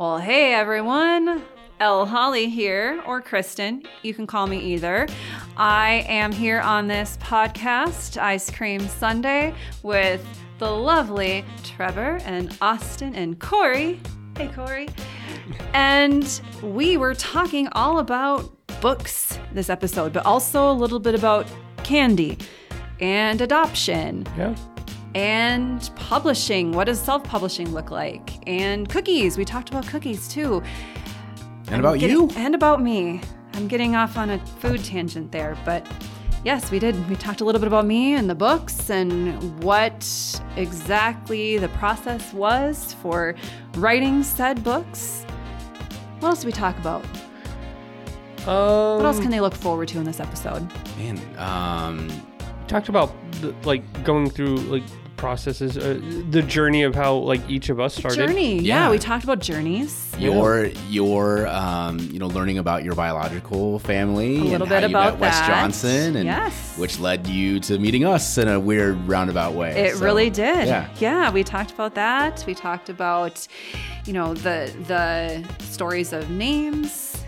Well, hey everyone. El Holly here, or Kristen. You can call me either. I am here on this podcast, Ice Cream Sunday, with the lovely Trevor and Austin and Corey. Hey, Corey. And we were talking all about books this episode, but also a little bit about candy and adoption Yeah. And publishing. What does self publishing look like? And cookies. We talked about cookies too. And about Getting- you? And about me. I'm getting off on a food tangent there, but yes, we did. We talked a little bit about me and the books and what exactly the process was for writing said books. What else did we talk about? Um, What else can they look forward to in this episode? Man, um, talked about the, like going through like processes, uh, the journey of how like each of us started. Journey. Yeah. Yeah. we talked about journeys. your your um, you know learning about your biological family A little and bit how you about met Wes. Johnson and Yes. which led you to meeting us in a weird roundabout way. It So, really did. Yeah. we talked about that. We talked about, you know, the the stories of names.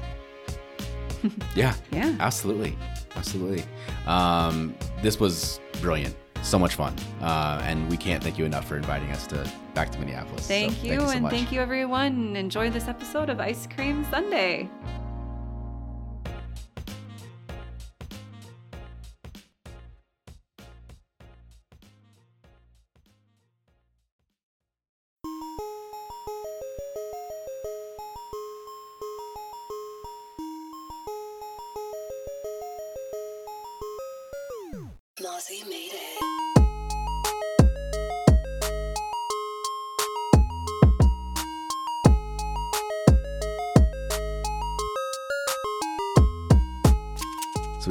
Yeah. Yeah. Absolutely. Absolutely. Um, this was brilliant. So much fun. Uh, and we can't thank you enough for inviting us to back to Minneapolis. So Thank you, so and much. thank you everyone. Enjoy this episode of Ice Cream Sunday.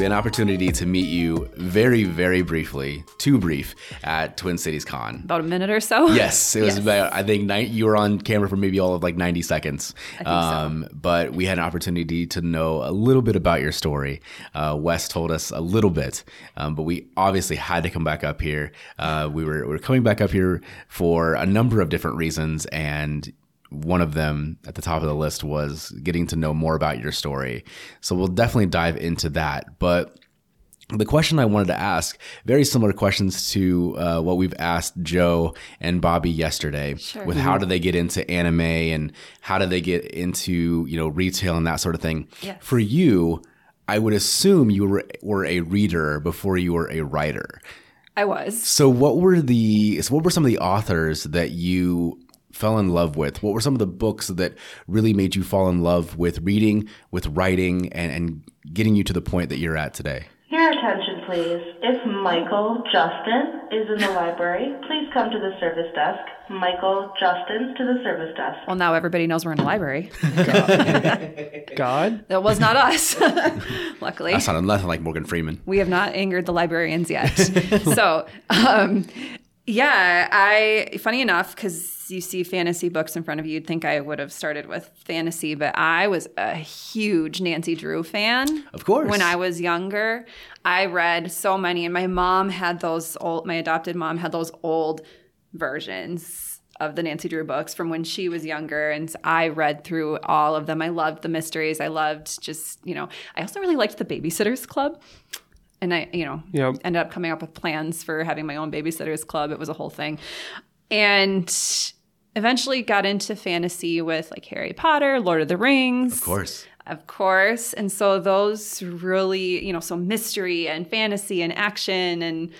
An opportunity to meet you very, very briefly, too brief, at Twin Cities Con. About a minute or so. Yes, it was Yes. about. I think ni- you were on camera for maybe all of like ninety seconds. I think so. um, But we had an opportunity to know a little bit about your story. Uh, Wes told us a little bit, um, but we obviously had to come back up here. Uh, we were we were coming back up here for a number of different reasons, and one of them at the top of the list was getting to know more about your story. So we'll definitely dive into that, but the question I wanted to ask, very similar questions to uh, what we've asked Joe and Bobby yesterday, Sure. with how do they get into anime and how do they get into you know retail and that sort of thing. Yes. For you, I would assume you were were a reader before you were a writer. I was. So what were the so what were some of the authors that you fell in love with? What were some of the books that really made you fall in love with reading, with writing, and, and getting you to the point that you're at today? Your attention, please. If Michael Justin is in the library, please come to the service desk. Michael Justin to the service desk. Well, now everybody knows we're in a library. God. that was not us. Luckily. That sounded nothing like Morgan Freeman. we have not angered the librarians yet. so, um, yeah, I, funny enough, because you see fantasy books in front of you, you'd think I would have started with fantasy, but I was a huge Nancy Drew fan. Of course. When I was younger, I read so many, and my mom had those old, my adopted mom had those old versions of the Nancy Drew books from when she was younger. And I read through all of them. I loved the mysteries. I loved just, you know, I also really liked the Babysitters Club. And I, you know, Yep. ended up coming up with plans for having my own Babysitters Club. It was a whole thing. And eventually got into fantasy with like Harry Potter, Lord of the Rings. Of course. Of course. And so those really, you know, so mystery and fantasy and action and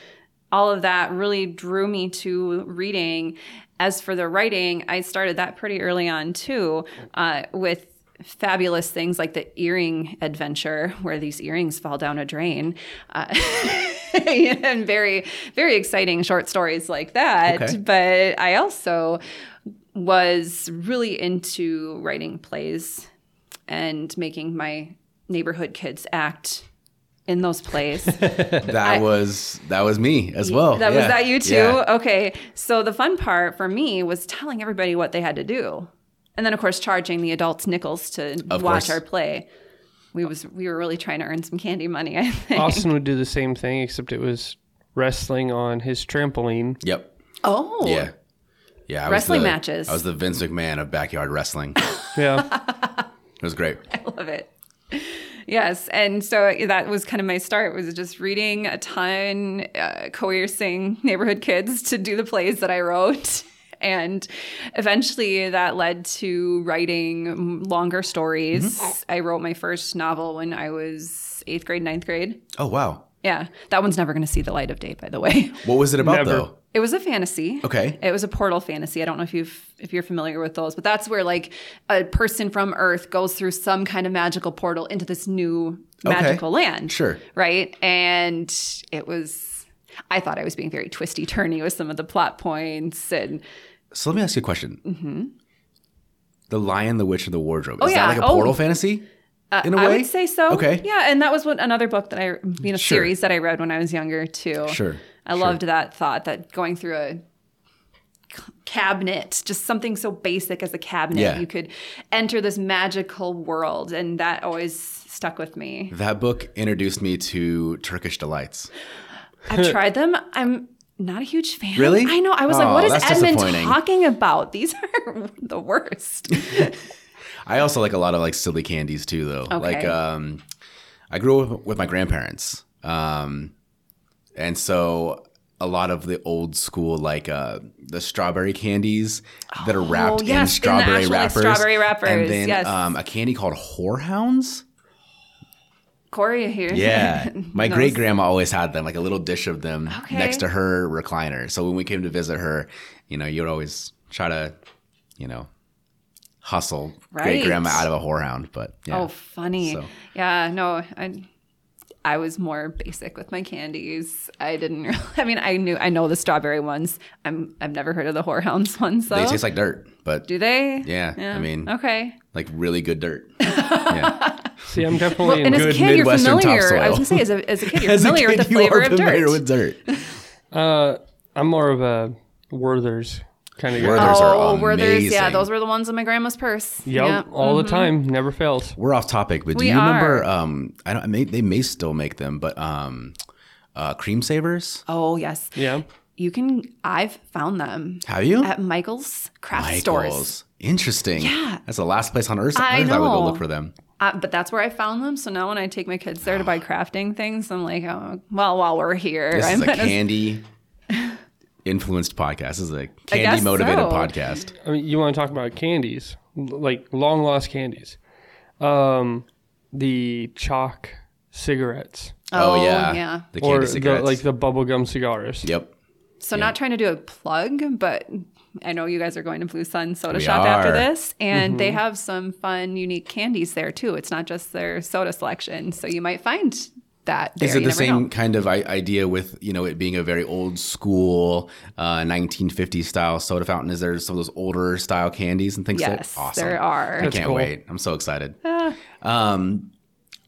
all of that really drew me to reading. As for the writing, I started that pretty early on too, uh, with fabulous things like the earring adventure, where these earrings fall down a drain, uh, and very, very exciting short stories like that. Okay. But I also was really into writing plays and making my neighborhood kids act in those plays. That I- was that was me as well. That was that you too? Yeah. Okay. So the fun part for me was telling everybody what they had to do. And then of course charging the adults nickels to Of watch course. our play. We was we were really trying to earn some candy money, I think. Austin would do the same thing, except it was wrestling on his trampoline. Yep. Oh. Yeah. Yeah, I was wrestling the- matches. I was the Vince McMahon of backyard wrestling. Yeah, it was great. I love it. Yes, and so that was kind of my start. Was just reading a ton, uh, coercing neighborhood kids to do the plays that I wrote, and eventually that led to writing longer stories. Mm-hmm. I wrote my first novel when I was eighth grade, ninth grade. Oh wow, Yeah, that one's never going to see the light of day, by the way. what was it about Never. though? It was a fantasy. Okay. It was a portal fantasy. I don't know if you've if you're familiar with those, but that's where like a person from Earth goes through some kind of magical portal into this new Okay. magical land. Sure. Right? And it was I thought I was being very twisty turny with some of the plot points and So let me ask you a question. Mm-hmm. The Lion, the Witch, and the Wardrobe. Oh, Is yeah. that like a Oh. portal fantasy? in a way? I would say so. Okay. Yeah, and that was what another book that I you know Sure. series that I read when I was younger too. Sure, I sure. loved that thought that going through a cabinet, just something so basic as a cabinet, Yeah. you could enter this magical world, and that always stuck with me. That book introduced me to Turkish delights. I've tried them. I'm not a huge fan. Really? I know. I was like, Oh, what is that's Edmund talking about? These are the worst. I also like a lot of like silly candies too, though. Like, Okay. um, I grew up with my grandparents, um, and so a lot of the old school like uh, the strawberry candies that are wrapped Oh, yes, in in strawberry like, wrappers, strawberry wrappers, and then yes. um, a candy called horehounds. Corey here. Yeah, my great grandma always had them, like a little dish of them Okay. next to her recliner. So when we came to visit her, you know, you'd always try to, you know, hustle Right. great grandma out of a horehound. But yeah. Oh, funny. So- Yeah, no, I, I was more basic with my candies. I didn't. Really, I mean, I knew I know the strawberry ones. I'm. I've never heard of the horehounds ones though. they taste like dirt, but Do they? Yeah, I mean- okay. like really good dirt. yeah. See, I'm definitely And in as a Good kid, you're Midwestern familiar. I was gonna say, as a, as a kid, you're As a familiar kid, with the you flavor are of dirt. with dirt. Uh, I'm more of a Werther's kind of guy. Werther's are oh, Werther's, yeah, those were the ones in my grandma's purse. Yep, Yeah. all the time, never fails. We're off topic, but do We you remember? are. Um, I don't. I may, they may still make them, but um, uh, cream savers. Oh yes. Yeah. You can. I've found them Have you? at Michael's craft stores. Michaels. Interesting. Yeah. That's the last place on earth, I earth I would go look for them. Uh, but that's where I found them. So now when I take my kids there to buy crafting things, I'm like, oh, well, while we're here, This I'm is a gonna- candy influenced podcast. This is a candy motivated so. podcast. I mean, you want to talk about candies, like long lost candies. Um, the chalk cigarettes Oh, Oh, yeah. yeah. The or candy the, cigarettes. like the bubblegum cigars. Yep. So not trying to do a plug, but I know you guys are going to Blue Sun Soda We Shop after this, and Mm-hmm. they have some fun, unique candies there too. It's not just their soda selection, so you might find that. There. Is it You the same know. kind of I- idea with you know it being a very old school uh, 1950s style soda fountain? Is there some of those older style candies and things? Yes, that, awesome. there are. I That's can't cool. wait. I'm so excited. Ah. Um,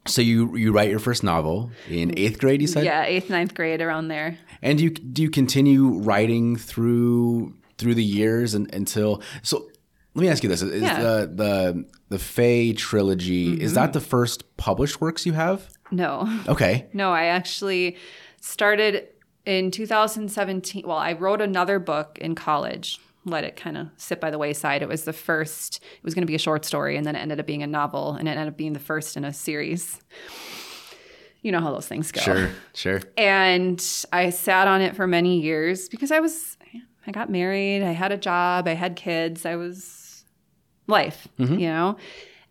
so you you write your first novel in eighth grade, you said? Yeah, eighth, ninth grade, around there. And do you do you continue writing through through the years and until so? Let me ask you this: Is Yeah. Mm-hmm. the the the Fae trilogy is that the first published works you have? No, Okay, no, I actually started in 2017. Well, I wrote another book in college. Let it kind of sit by the wayside. It was the first. It was going to be a short story, and then it ended up being a novel, and it ended up being the first in a series. You know how those things go. sure, sure. And I sat on it for many years because I was, I got married, I had a job, I had kids, I was life, Mm-hmm. you know?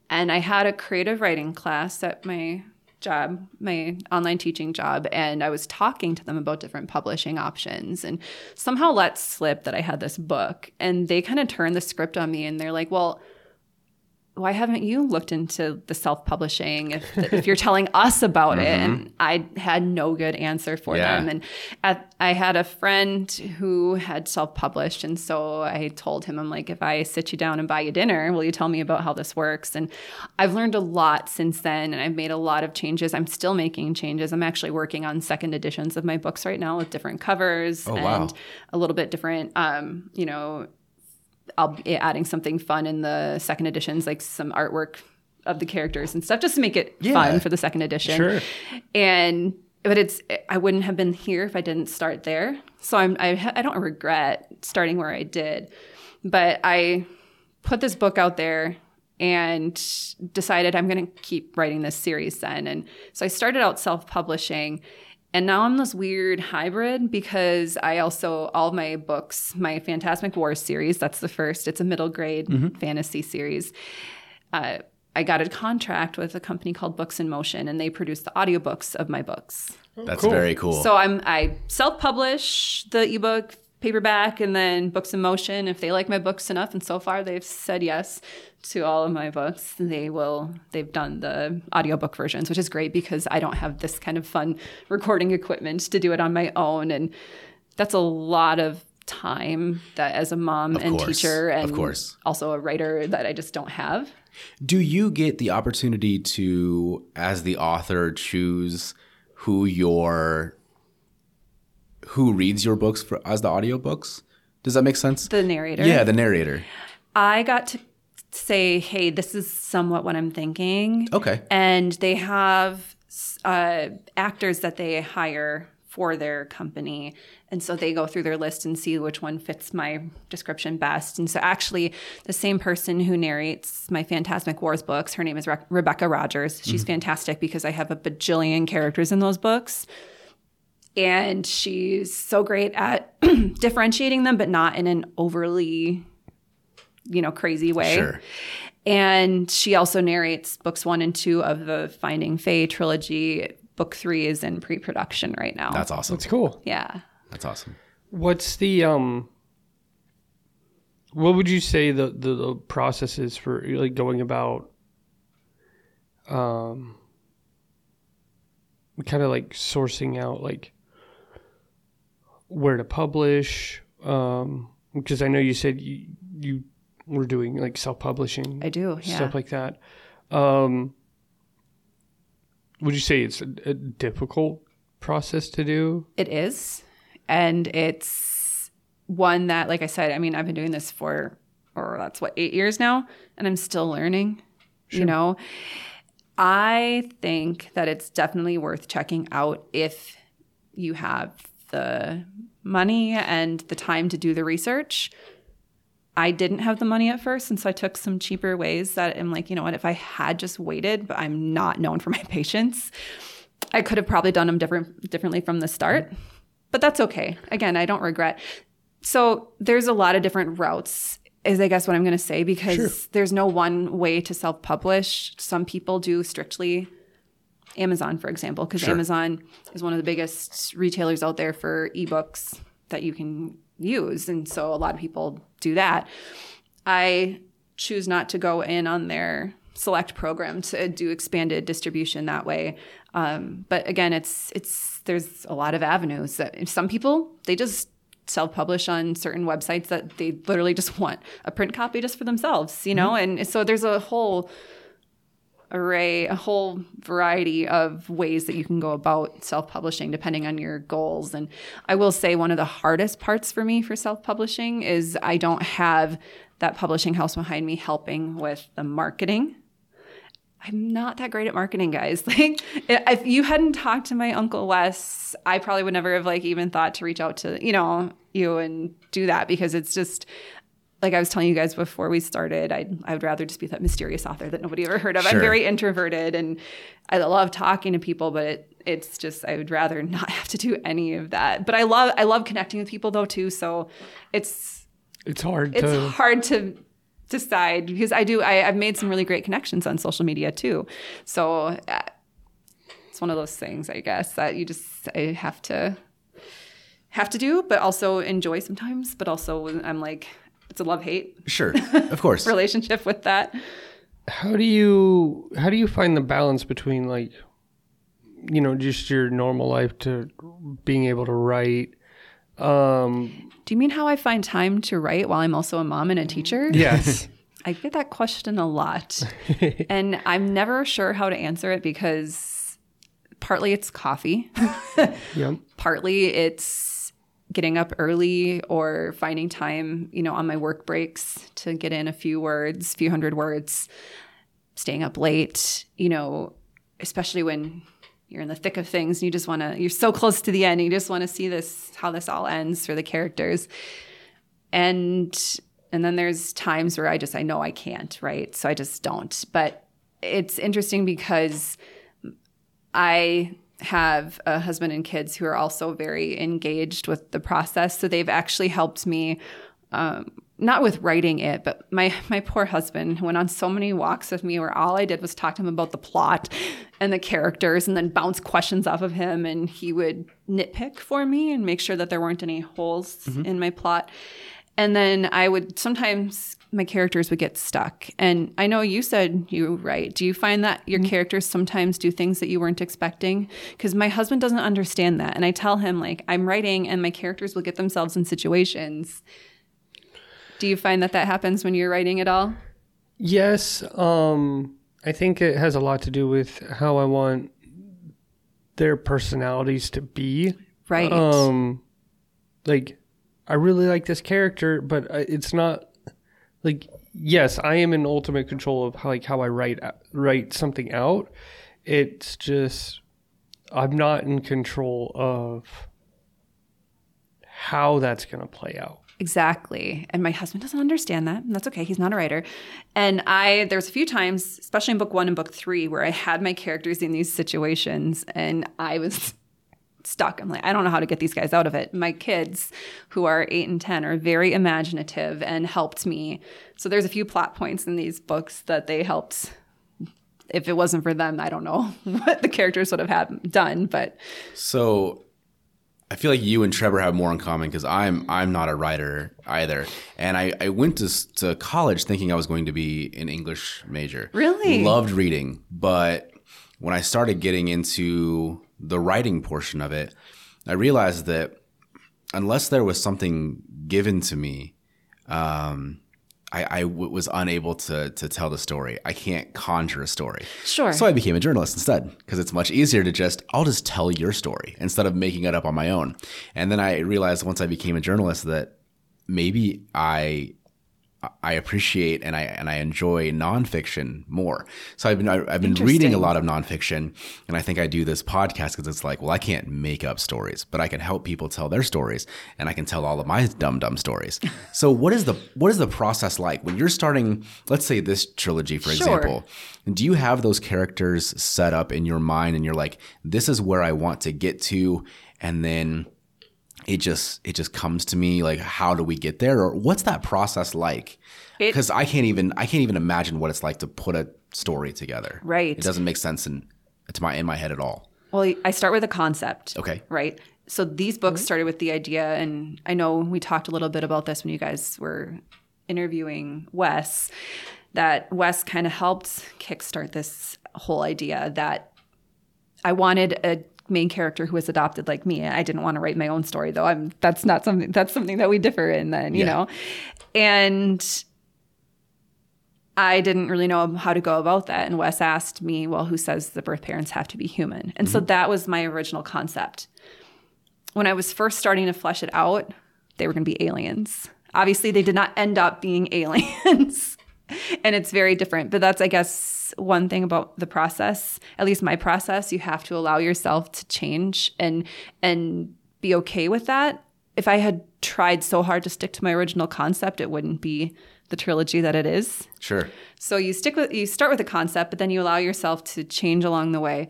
And I had a creative writing class at my job, my online teaching job, and I was talking to them about different publishing options and somehow let slip that I had this book. And they kind of turned the script on me and they're like, well, why haven't you looked into the self-publishing if, if you're telling us about it? And i had no good answer for Yeah. them. And at, i had a friend who had self-published and so i told him i'm like if i sit you down and buy you dinner will you tell me about how this works? And i've learned a lot since then and i've made a lot of changes. I'm still making changes. I'm actually working on second editions of my books right now with different covers Oh, and wow. a little bit different um, you know I'll be adding something fun in the second editions, like some artwork of the characters and stuff, just to make it Yeah. fun for the second edition. Sure. And but it's I wouldn't have been here if I didn't start there. So I'm I, I don't regret starting where I did. but I put this book out there and decided I'm going to keep writing this series then. And so I started out self publishing. And now I'm this weird hybrid because I also, all my books, my Phantasmic Wars series, that's the first, it's a middle grade fantasy series. Uh, I got a contract with a company called Books in Motion, and they produce the audiobooks of my books. That's cool. very cool. So I'm I self-publish the ebook paperback and then books in motion. If they like my books enough and so far they've said yes to all of my books they will they've done the audiobook versions which is great because I don't have this kind of fun recording equipment to do it on my own. And that's a lot of time that as a mom and course, teacher of and course. also a writer that I just don't have. Do you get the opportunity to, as the author, choose who your who reads your books for as the audiobooks? Does that make sense? the narrator yeah, the narrator. I got to say hey this is somewhat what I'm thinking Okay. and they have uh, actors that they hire for their company and so they go through their list and see which one fits my description best and so actually the same person who narrates my phantasmic wars books her name is Re- rebecca rogers she's fantastic because i have a bajillion characters in those books and she's so great at differentiating them but not in an overly you know crazy way Sure. and she also narrates books one and two of the Finding Fae trilogy. Book three is in pre production right now. That's awesome. That's cool. yeah. That's awesome. What's the um? What would you say the the, the process is for like going about? Um. Kind of like sourcing out like where to publish. Um, because I know you said you you were doing like self publishing. I do. Yeah. stuff like that. Um, would you say it's a, a difficult process to do? It is. And it's one that, like I said, I mean, I've been doing this for, or that's what, eight years now, and I'm still learning. You know, I think that it's definitely worth checking out if you have the money and the time to do the research. I didn't have the money at first, and so I took some cheaper ways that I'm like, you know what, if I had just waited, but I'm not known for my patience, I could have probably done them different differently from the start. But that's okay. Again, I don't regret. So there's a lot of different routes, is I guess what I'm gonna say, because there's no one way to self-publish. Some people do strictly Amazon, for example, because Amazon is one of the biggest retailers out there for ebooks that you can use. And so a lot of people do that. I choose not to go in on their select program to do expanded distribution that way. Um, but again, it's it's there's a lot of avenues that some people they just self-publish on certain websites that they literally just want a print copy just for themselves, you know? And so there's a whole array, a whole variety of ways that you can go about self publishing depending on your goals. And I will say one of the hardest parts for me for self publishing is I don't have that publishing house behind me helping with the marketing. I'm not that great at marketing, guys. Like, if you hadn't talked to my uncle Wes, I probably would never have like even thought to reach out to you know you and do that because it's just like I was telling you guys before we started, I I would rather just be that mysterious author that nobody ever heard of. I'm very introverted and I love talking to people, but it, it's just I would rather not have to do any of that. But I love I love connecting with people though too. So it's It's hard it's to. hard to decide because I do I, I've made some really great connections on social media too. So uh, it's one of those things I guess that you just I have to have to do, but also enjoy sometimes. But also I'm like it's a love hate Sure. Of course. relationship with that. How do you how do you find the balance between like you know just your normal life to being able to write? Um, Do you mean how I find time to write while I'm also a mom and a teacher? yes. I get that question a lot. and I'm never sure how to answer it because partly it's coffee, yep. partly it's getting up early or finding time, you know, on my work breaks to get in a few words, few hundred words, staying up late, you know, especially when you're in the thick of things and you just want to you're so close to the end and you just want to see this how this all ends for the characters and And then there's times where I just, I know I can't, right? So I just don't. But it's interesting because I have a husband and kids who are also very engaged with the process. So they've actually helped me, um, not with writing it, but my my poor husband went on so many walks with me where all I did was talk to him about the plot and the characters, and then bounce questions off of him, and he would nitpick for me and make sure that there weren't any holes in my plot. And then I would sometimes my characters would get stuck. And I know you said you write. Do you find that your characters sometimes do things that you weren't expecting? Because my husband doesn't understand that. And I tell him, like, I'm writing and my characters will get themselves in situations. Do you find that that happens when you're writing at all? Yes, um, I think it has a lot to do with how I want their personalities to be. Right. Um, like I really like this character, but it's not like yes, I am in ultimate control of how, like how I write write something out. It's just I'm not in control of how that's going to play out. Exactly. And my husband doesn't understand that. And that's okay. He's not a writer. And I, there's a few times, especially in book one and book three, where I had my characters in these situations and I was stuck. I'm like, I don't know how to get these guys out of it. My kids, who are eight and 10, are very imaginative and helped me. So there's a few plot points in these books that they helped. If it wasn't for them, I don't know what the characters would have had done. But So I feel like you and Trevor have more in common because I'm I'm not a writer either, and I, I went to to college thinking I was going to be an English major. Really? loved reading, but when I started getting into the writing portion of it, I realized that unless there was something given to me, um, I, I w- was unable to to tell the story. I can't conjure a story. Sure. So I became a journalist instead because it's much easier to just I'll just tell your story instead of making it up on my own. And then I realized once I became a journalist that maybe I I appreciate and I and I enjoy nonfiction more. So I've been I- I've been reading a lot of nonfiction, and I think I do this podcast because it's like, well, I can't make up stories, but I can help people tell their stories, and I can tell all of my dumb dumb stories. so what is the what is the process like when you're starting? Let's say this trilogy, for Sure. example. Do you have those characters set up in your mind, and you're like, this is where I want to get to, and then it just it just comes to me like how do we get there or what's that process like because i can't even i can't even imagine what it's like to put a story together Right. it doesn't make sense in to my in my head at all Well, I start with a concept. Okay. Right. So these books mm-hmm. started with the idea, and I know we talked a little bit about this when you guys were interviewing Wes, that Wes kind of helped kickstart this whole idea that I wanted a main character who was adopted like me. I didn't want to write my own story though. I'm that's not something that's something that we differ in then, you Yeah. know. And I didn't really know how to go about that. And Wes asked me, well, who says the birth parents have to be human? And so mm-hmm. that was my original concept. When I was first starting to flesh it out, they were going to be aliens. Obviously, they did not end up being aliens. and it's very different. But that's, I guess, one thing about the process, at least my process, you have to allow yourself to change and and be okay with that. If I had tried so hard to stick to my original concept, it wouldn't be the trilogy that it is. sure So you stick with you start with a concept, but then you allow yourself to change along the way.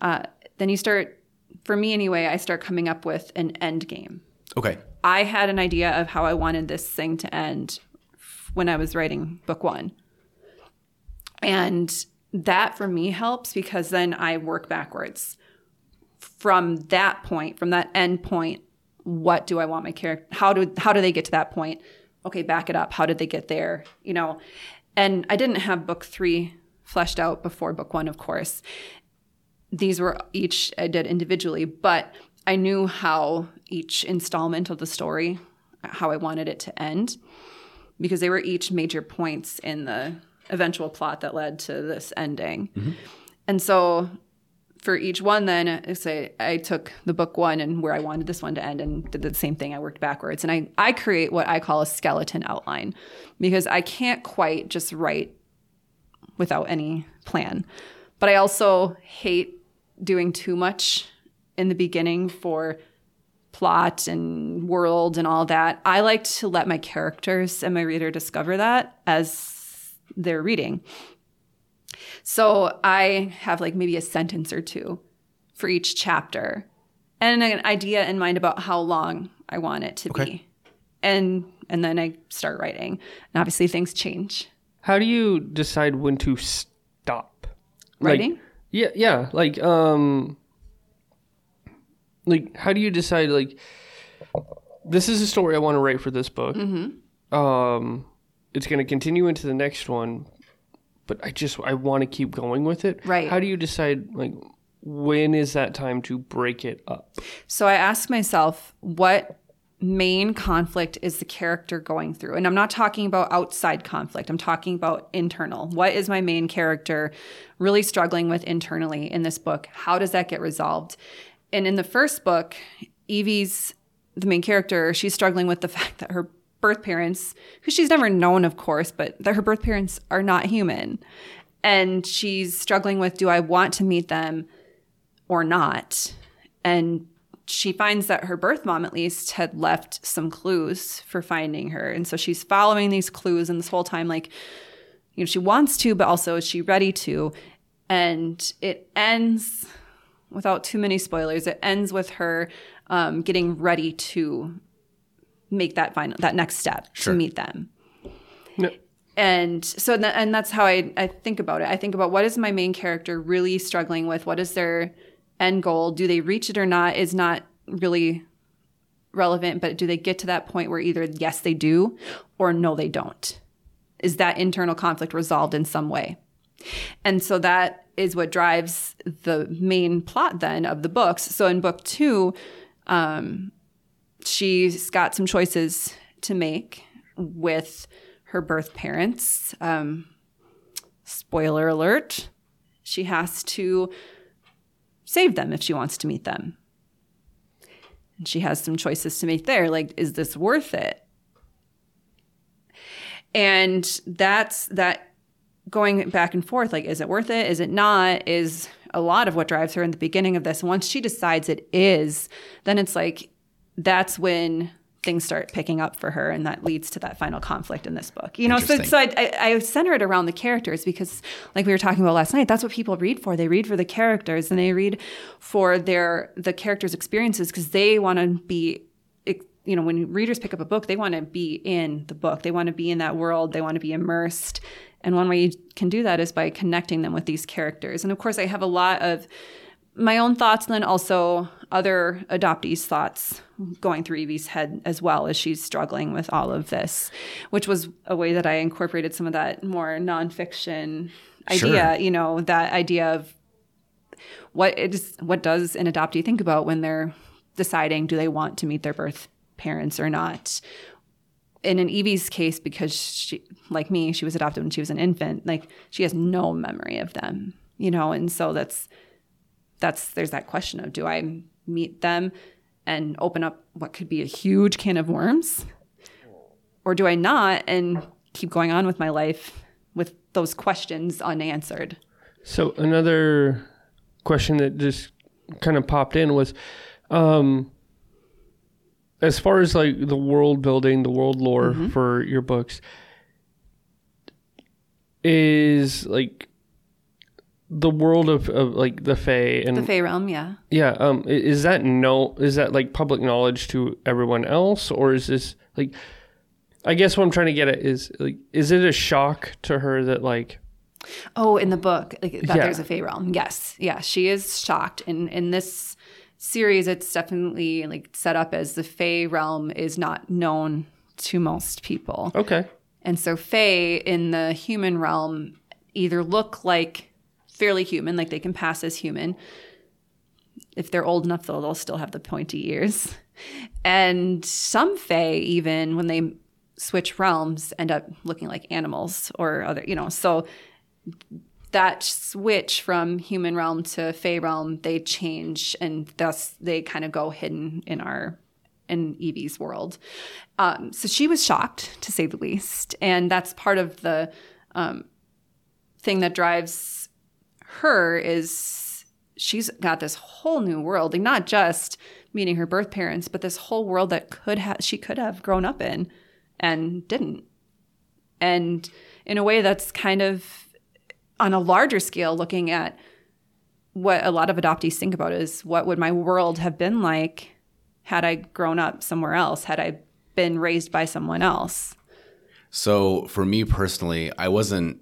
Uh, then you start, for me anyway, I start coming up with an end game. okay I had an idea of how I wanted this thing to end when I was writing book one, and that for me helps because then I work backwards from that point, from that end point. What do I want my character? How do how do they get to that point? Okay, back it up. How did they get there? You know, and I didn't have book three fleshed out before book one, of course these were each I did individually, but I knew how each installment of the story, how I wanted it to end, because they were each major points in the eventual plot that led to this ending. Mm-hmm. And so for each one, then I say I took the book one and where I wanted this one to end and did the same thing. I worked backwards and I, I create what I call a skeleton outline because I can't quite just write without any plan. But I also hate doing too much in the beginning for plot and world and all that. I like to let my characters and my reader discover that as they're reading. So I have like maybe a sentence or two for each chapter and an idea in mind about how long I want it to be. And and then I start writing. And obviously things change. How do you decide when to stop Like- Writing? yeah, yeah. Like, um, like how do you decide? Like, this is a story I want to write for this book. Mm-hmm. Um, it's going to continue into the next one, but I just I want to keep going with it. Right. How do you decide? Like, when is that time to break it up? So I ask myself, what main conflict is the character going through? And I'm not talking about outside conflict, I'm talking about internal. What is my main character really struggling with internally in this book? How does that get resolved? And in the first book, Evie's the main character, she's struggling with the fact that her birth parents, who she's never known, of course, but that her birth parents are not human. And she's struggling with do I want to meet them or not? And she finds that her birth mom, at least, had left some clues for finding her. And so she's following these clues, and this whole time, like, you know, she wants to, but also is she ready to? And it ends without too many spoilers. It ends with her um, getting ready to make that final, that next step Sure. to meet them No. and so tha- and that's how I, I think about it i think about what is my main character really struggling with what is their end goal do they reach it or not is not really relevant but do they get to that point where either yes they do or no they don't is that internal conflict resolved in some way and so that is what drives the main plot then of the books so in book two um, she's got some choices to make with her birth parents. Um, spoiler alert, she has to save them if she wants to meet them. And she has some choices to make there. Like, is this worth it? And that's that going back and forth. Like, is it worth it? Is it not? Is a lot of what drives her in the beginning of this. Once she decides it is, then it's like, that's when things start picking up for her and that leads to that final conflict in this book you know so, so I, I, I center it around the characters because like we were talking about last night that's what people read for they read for the characters and they read for their the characters experiences because they want to be you know when readers pick up a book they want to be in the book they want to be in that world they want to be immersed and one way you can do that is by connecting them with these characters and of course i have a lot of my own thoughts and then also other adoptees' thoughts going through Evie's head as well as she's struggling with all of this, which was a way that I incorporated some of that more nonfiction idea, Sure. you know, that idea of what it is what does an adoptee think about when they're deciding do they want to meet their birth parents or not. In an Evie's case, because she, like me, she was adopted when she was an infant, like she has no memory of them, you know, and so that's that's there's that question of do I meet them and open up what could be a huge can of worms? Or do I not and keep going on with my life with those questions unanswered? So another question that just kind of popped in was, um, as far as like the world building, the world lore for your books, is like the world of, of like the Fae and the Fae realm yeah yeah, um, is that no? Is that like public knowledge to everyone else, or is this like? I guess what I'm trying to get at is like, is it a shock to her that like, Oh, in the book, like, that Yeah. there's a Fae realm. Yes, yeah, she is shocked. In in this series, it's definitely like set up as the Fae realm is not known to most people, okay, and so Fae in the human realm either look like fairly human, like they can pass as human. If they're old enough, though, they'll still have the pointy ears. And some Fae, even when they switch realms, end up looking like animals or other, you know. So that switch from human realm to Fae realm, they change, and thus they kind of go hidden in our in Evie's world. Um, so she was shocked, to say the least, and that's part of the um, thing that drives her is she's got this whole new world, like not just meeting her birth parents, but this whole world that could have she could have grown up in and didn't. And in a way that's kind of on a larger scale looking at what a lot of adoptees think about is what would my world have been like had I grown up somewhere else, had I been raised by someone else. So for me personally, I wasn't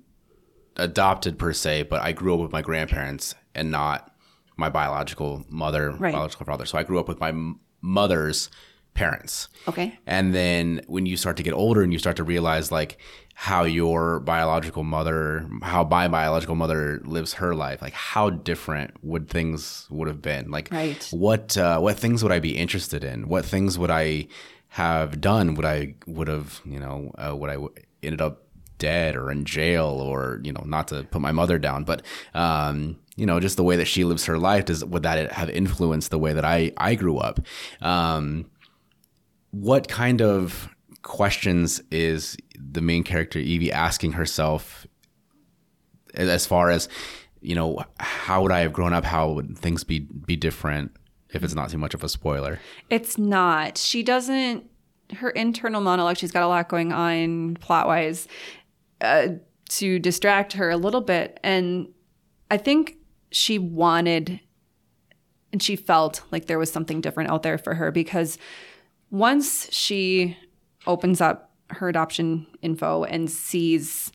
adopted per se, but I grew up with my grandparents and not my biological mother, Right. biological father. So I grew up with my m- mother's parents. Okay. And then when you start to get older and you start to realize like how your biological mother, how my biological mother lives her life, like how different would things would have been? Like Right. what uh, what things would I be interested in? What things would I have done? Would I would have you know uh, would I w- ended up dead or in jail or you know not to put my mother down, but um, you know just the way that she lives her life does would that have influenced the way that I I grew up? Um, what kind of questions is the main character Evie asking herself as far as you know how would I have grown up how would things be be different if it's not too much of a spoiler It's not. She doesn't. Her internal monologue. She's got a lot going on plot wise uh, to distract her a little bit, and I think she wanted, and she felt like there was something different out there for her because once she opens up her adoption info and sees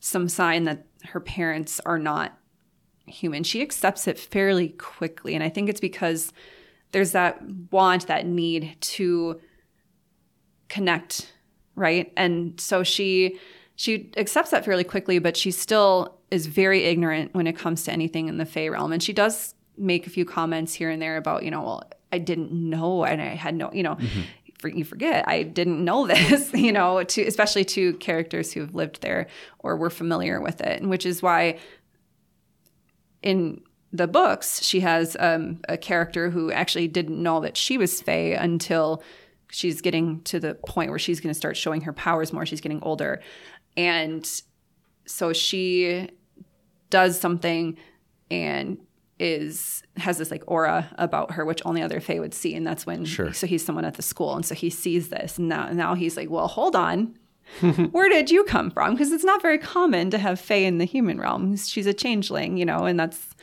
some sign that her parents are not human, she accepts it fairly quickly. And I think it's because there's that want, that need to connect, right? And so she she accepts that fairly quickly, but she still is very ignorant when it comes to anything in the Fae realm. And she does make a few comments here and there about, you know, well, I didn't know and I had no, you know, mm-hmm. For, you forget I didn't know this, you know, to especially to characters who've lived there or were familiar with it, and which is why in the books she has um, a character who actually didn't know that she was Fae until she's getting to the point where she's going to start showing her powers more. She's getting older, and so she does something and is has this like aura about her which only other fae would see and that's when Sure. so he's someone at the school and so he sees this. And now now he's like well hold on. Where did you come from? Because it's not very common to have fae in the human realm. She's a changeling you know and that's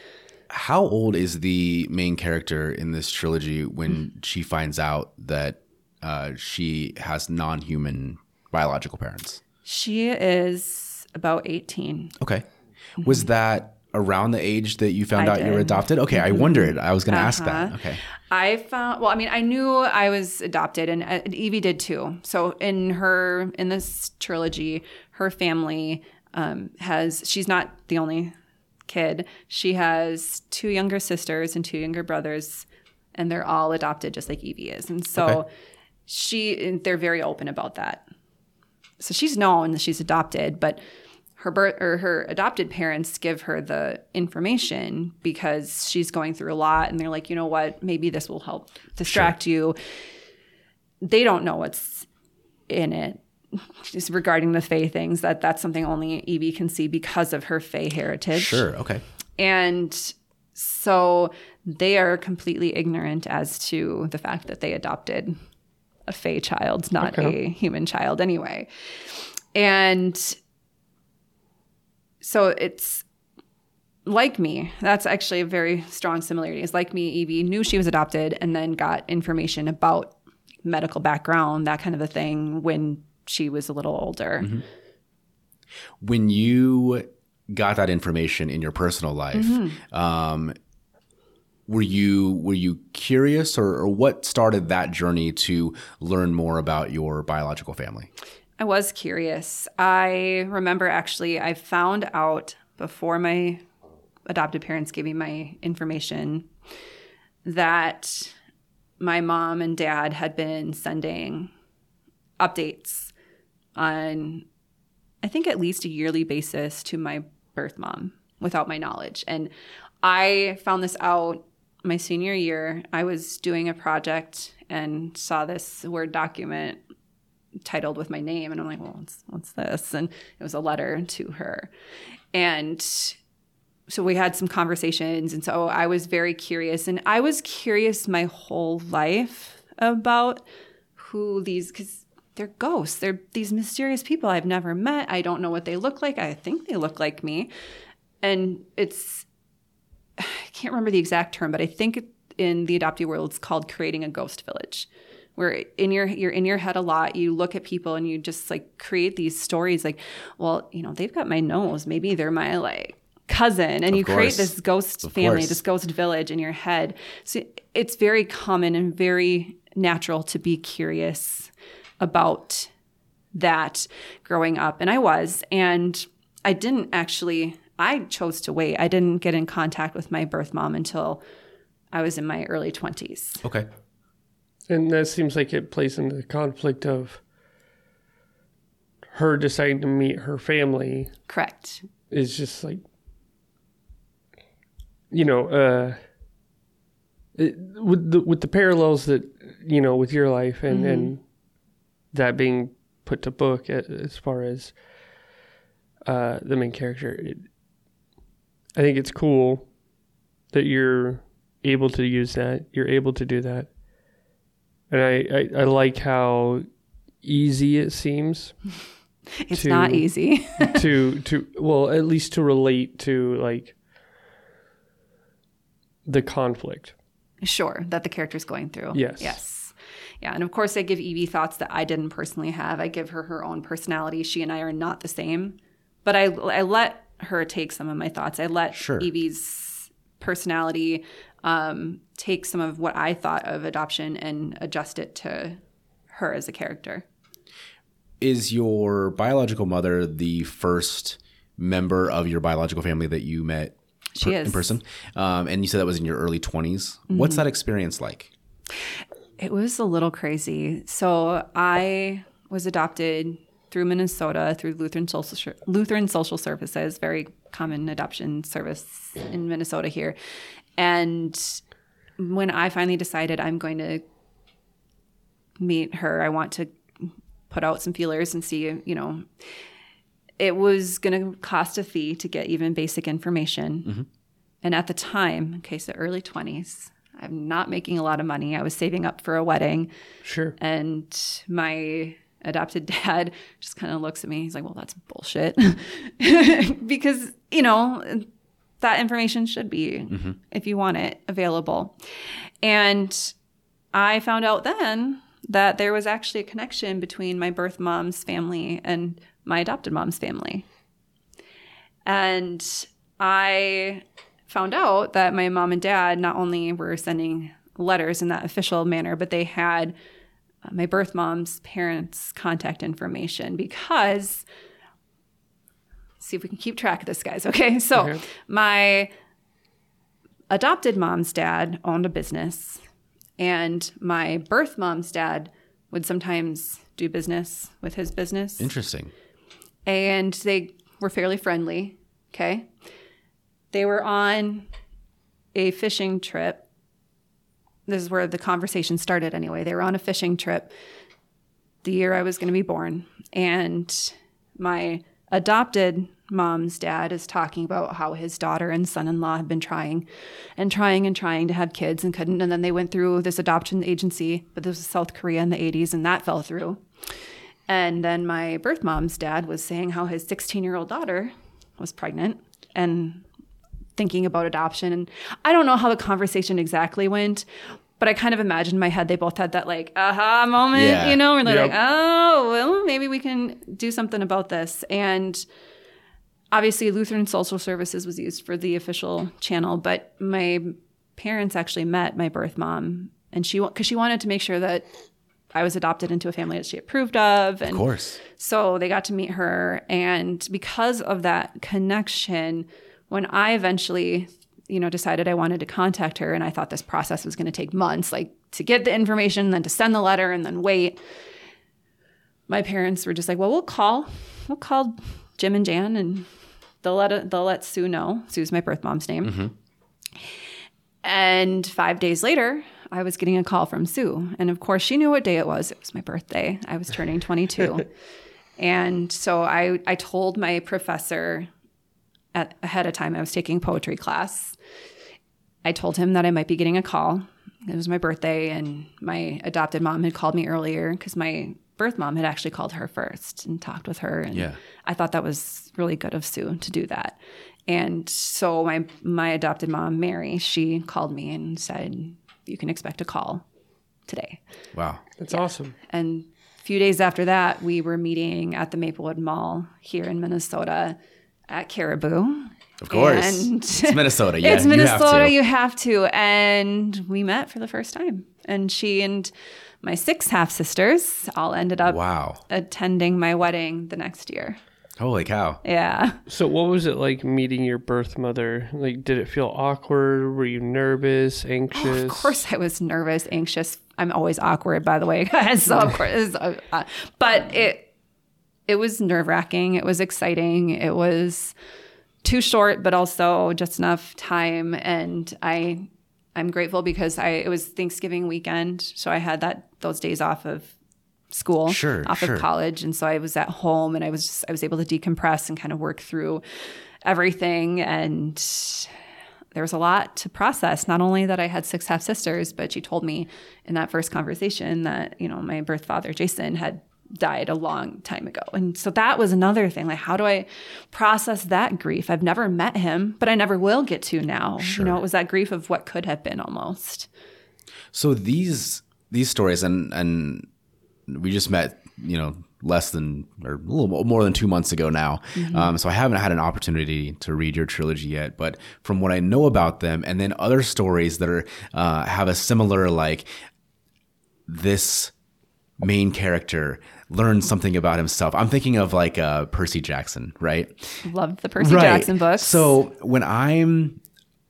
how old is the main character in this trilogy when she finds out that uh, she has non-human biological parents? She is about 18 okay. Was that around the age that you found Mm-hmm. I out you were did. Mm-hmm. adopted okay i wondered i was going to ask that Uh-huh. okay I found well, I mean, I knew I was adopted, and uh, Evie did too. So in her in this trilogy, her family um, has she's not the only kid. She has two younger sisters and two younger brothers, and they're all adopted, just like Evie is. And so Okay. she they're very open about that. So she's known that she's adopted, but her birth or her adopted parents give her the information because she's going through a lot and they're like, you know what, maybe this will help distract you. They don't know what's in it. Just regarding the Fae things, that that's something only Evie can see because of her Fae heritage. sure okay And so they are completely ignorant as to the fact that they adopted a Fae child, not Okay. a human child anyway. And so it's like me. That's actually a very strong similarity. It's like me, Evie knew she was adopted and then got information about medical background, that kind of a thing, when she was a little older. when you got that information in your personal life Mm-hmm. um, were you were you curious or, or what started that journey to learn more about your biological family I was curious. I remember actually, I found out before my adopted parents gave me my information that my mom and dad had been sending updates on, I think, at least a yearly basis to my birth mom without my knowledge. And I found this out my senior year. I was doing a project and saw this Word document titled with my name and I'm like, well, what's, what's this? And it was a letter to her. And so we had some conversations and so I was very curious and I was curious my whole life about who these cuz they're ghosts. They're these mysterious people I've never met. I don't know what they look like. I think they look like me. And it's I can't remember the exact term, but I think in the adoptee world it's called creating a ghost village. Where in your you're in your head a lot, you look at people and you just like create these stories like, well, you know, they've got my nose. Maybe they're my like cousin and you create this ghost Of family, course. this ghost village in your head. So it's very common and very natural to be curious about that growing up. And I was. And I didn't actually, I chose to wait. I didn't get in contact with my birth mom until I was in my early 20s. Okay. And that seems like it plays into the conflict of her deciding to meet her family. Correct. is just like you know uh it, with the with the parallels that you know with your life and and that being put to book as far as uh the main character it, i think it's cool that you're able to use that you're able to do that and i i, I like how easy it seems It's To- not easy. to to well at least to relate to like the conflict sure, that the character's going through. Yes. Yes. Yeah. And of course, I give Evie thoughts that I didn't personally have. I give her her own personality. She and I are not the same, but I, I let her take some of my thoughts. I let Sure. Evie's personality um, take some of what I thought of adoption and adjust it to her as a character. Is your biological mother the first member of your biological family that you met per- in person? Um, and you said that was in your early 20s. What's that experience like? It was a little crazy. So I was adopted through Minnesota through Lutheran Social Lutheran Social Services, very common adoption service in Minnesota here. And when I finally decided I'm going to meet her, I want to put out some feelers and see, you know, it was going to cost a fee to get even basic information. Mm-hmm. And at the time, okay, so early 20s, I'm not making a lot of money. I was saving up for a wedding. sure And my adopted dad just kind of looks at me. He's like, well, that's bullshit. because, you know, that information should be, mm-hmm. if you want it, available. And I found out then that there was actually a connection between my birth mom's family and my adopted mom's family. And I found out that my mom and dad not only were sending letters in that official manner, but they had Uh, my birth mom's parents' contact information because. See if we can keep track of this, guys. Okay. So, my adopted mom's dad owned a business, and my birth mom's dad would sometimes do business with his business Interesting. and they were fairly friendly. Okay. They were on a fishing trip. This is where the conversation started anyway. They were on a fishing trip the year I was going to be born. And my adopted mom's dad is talking about how his daughter and son in law have been trying and trying and trying to have kids and couldn't. And then they went through this adoption agency, but this was South Korea in the 80s, and that fell through. And then my birth mom's dad was saying how his 16 year old daughter was pregnant and thinking about adoption. And I don't know how the conversation exactly went, but I kind of imagined in my head they both had that like aha moment, Yeah. you know, where they're Yep. like, oh, well, maybe we can do something about this. And obviously, Lutheran Social Services was used for the official channel, but my parents actually met my birth mom, and she because she wanted to make sure that I was adopted into a family that she approved of, and Of course. so they got to meet her. And because of that connection, when I eventually, you know, decided I wanted to contact her and I thought this process was going to take months, like to get the information, then to send the letter and then wait, my parents were just like, well, we'll call, we'll call Jim and Jan and they'll let, they'll let Sue know. Sue's my birth mom's name. Mm-hmm. And five days later, I was getting a call from Sue. And of course, she knew what day it was. It was my birthday. I was turning 22. and so I, I told my professor at, ahead of time, I was taking poetry class. I told him that I might be getting a call. It was my birthday, and my adopted mom had called me earlier because my birth mom had actually called her first and talked with her. And Yeah. I thought that was really good of Sue to do that. And so my my adopted mom, Mary, she called me and said, "You can expect a call today." Wow. That's awesome. And a few days after that, we were meeting at the Maplewood Mall here in Minnesota at Caribou. Of course. And- it's Minnesota. Yeah, it's you have Minnesota. to. You have to. And we met for the first time. And she and my six half sisters all ended up Wow. attending my wedding the next year. Holy cow. Yeah. So, what was it like meeting your birth mother? Like, did it feel awkward? Were you nervous, anxious? Of course, I was nervous, anxious. I'm always awkward, by the way. so of course, uh, but it it was nerve wracking. It was exciting. It was too short, but also just enough time. And I I'm grateful because I it was Thanksgiving weekend, so I had that those days off of school, Sure, off sure. of college, and so I was at home and I was just I was able to decompress and kind of work through everything and there was a lot to process. Not only that I had six half sisters, but she told me in that first conversation that, you know, my birth father, Jason, had died a long time ago. And so that was another thing. Like, how do I process that grief? I've never met him, but I never will get to now. You know, it was that grief of what could have been almost. So these these stories and and we just met, you know, less than or a little more than two months ago now. Um, so I haven't had an opportunity to read your trilogy yet. But from what I know about them, and then other stories that are uh, have a similar like this main character learns something about himself. I'm thinking of like uh, Percy Jackson, right? Loved the Percy Jackson books. So when I'm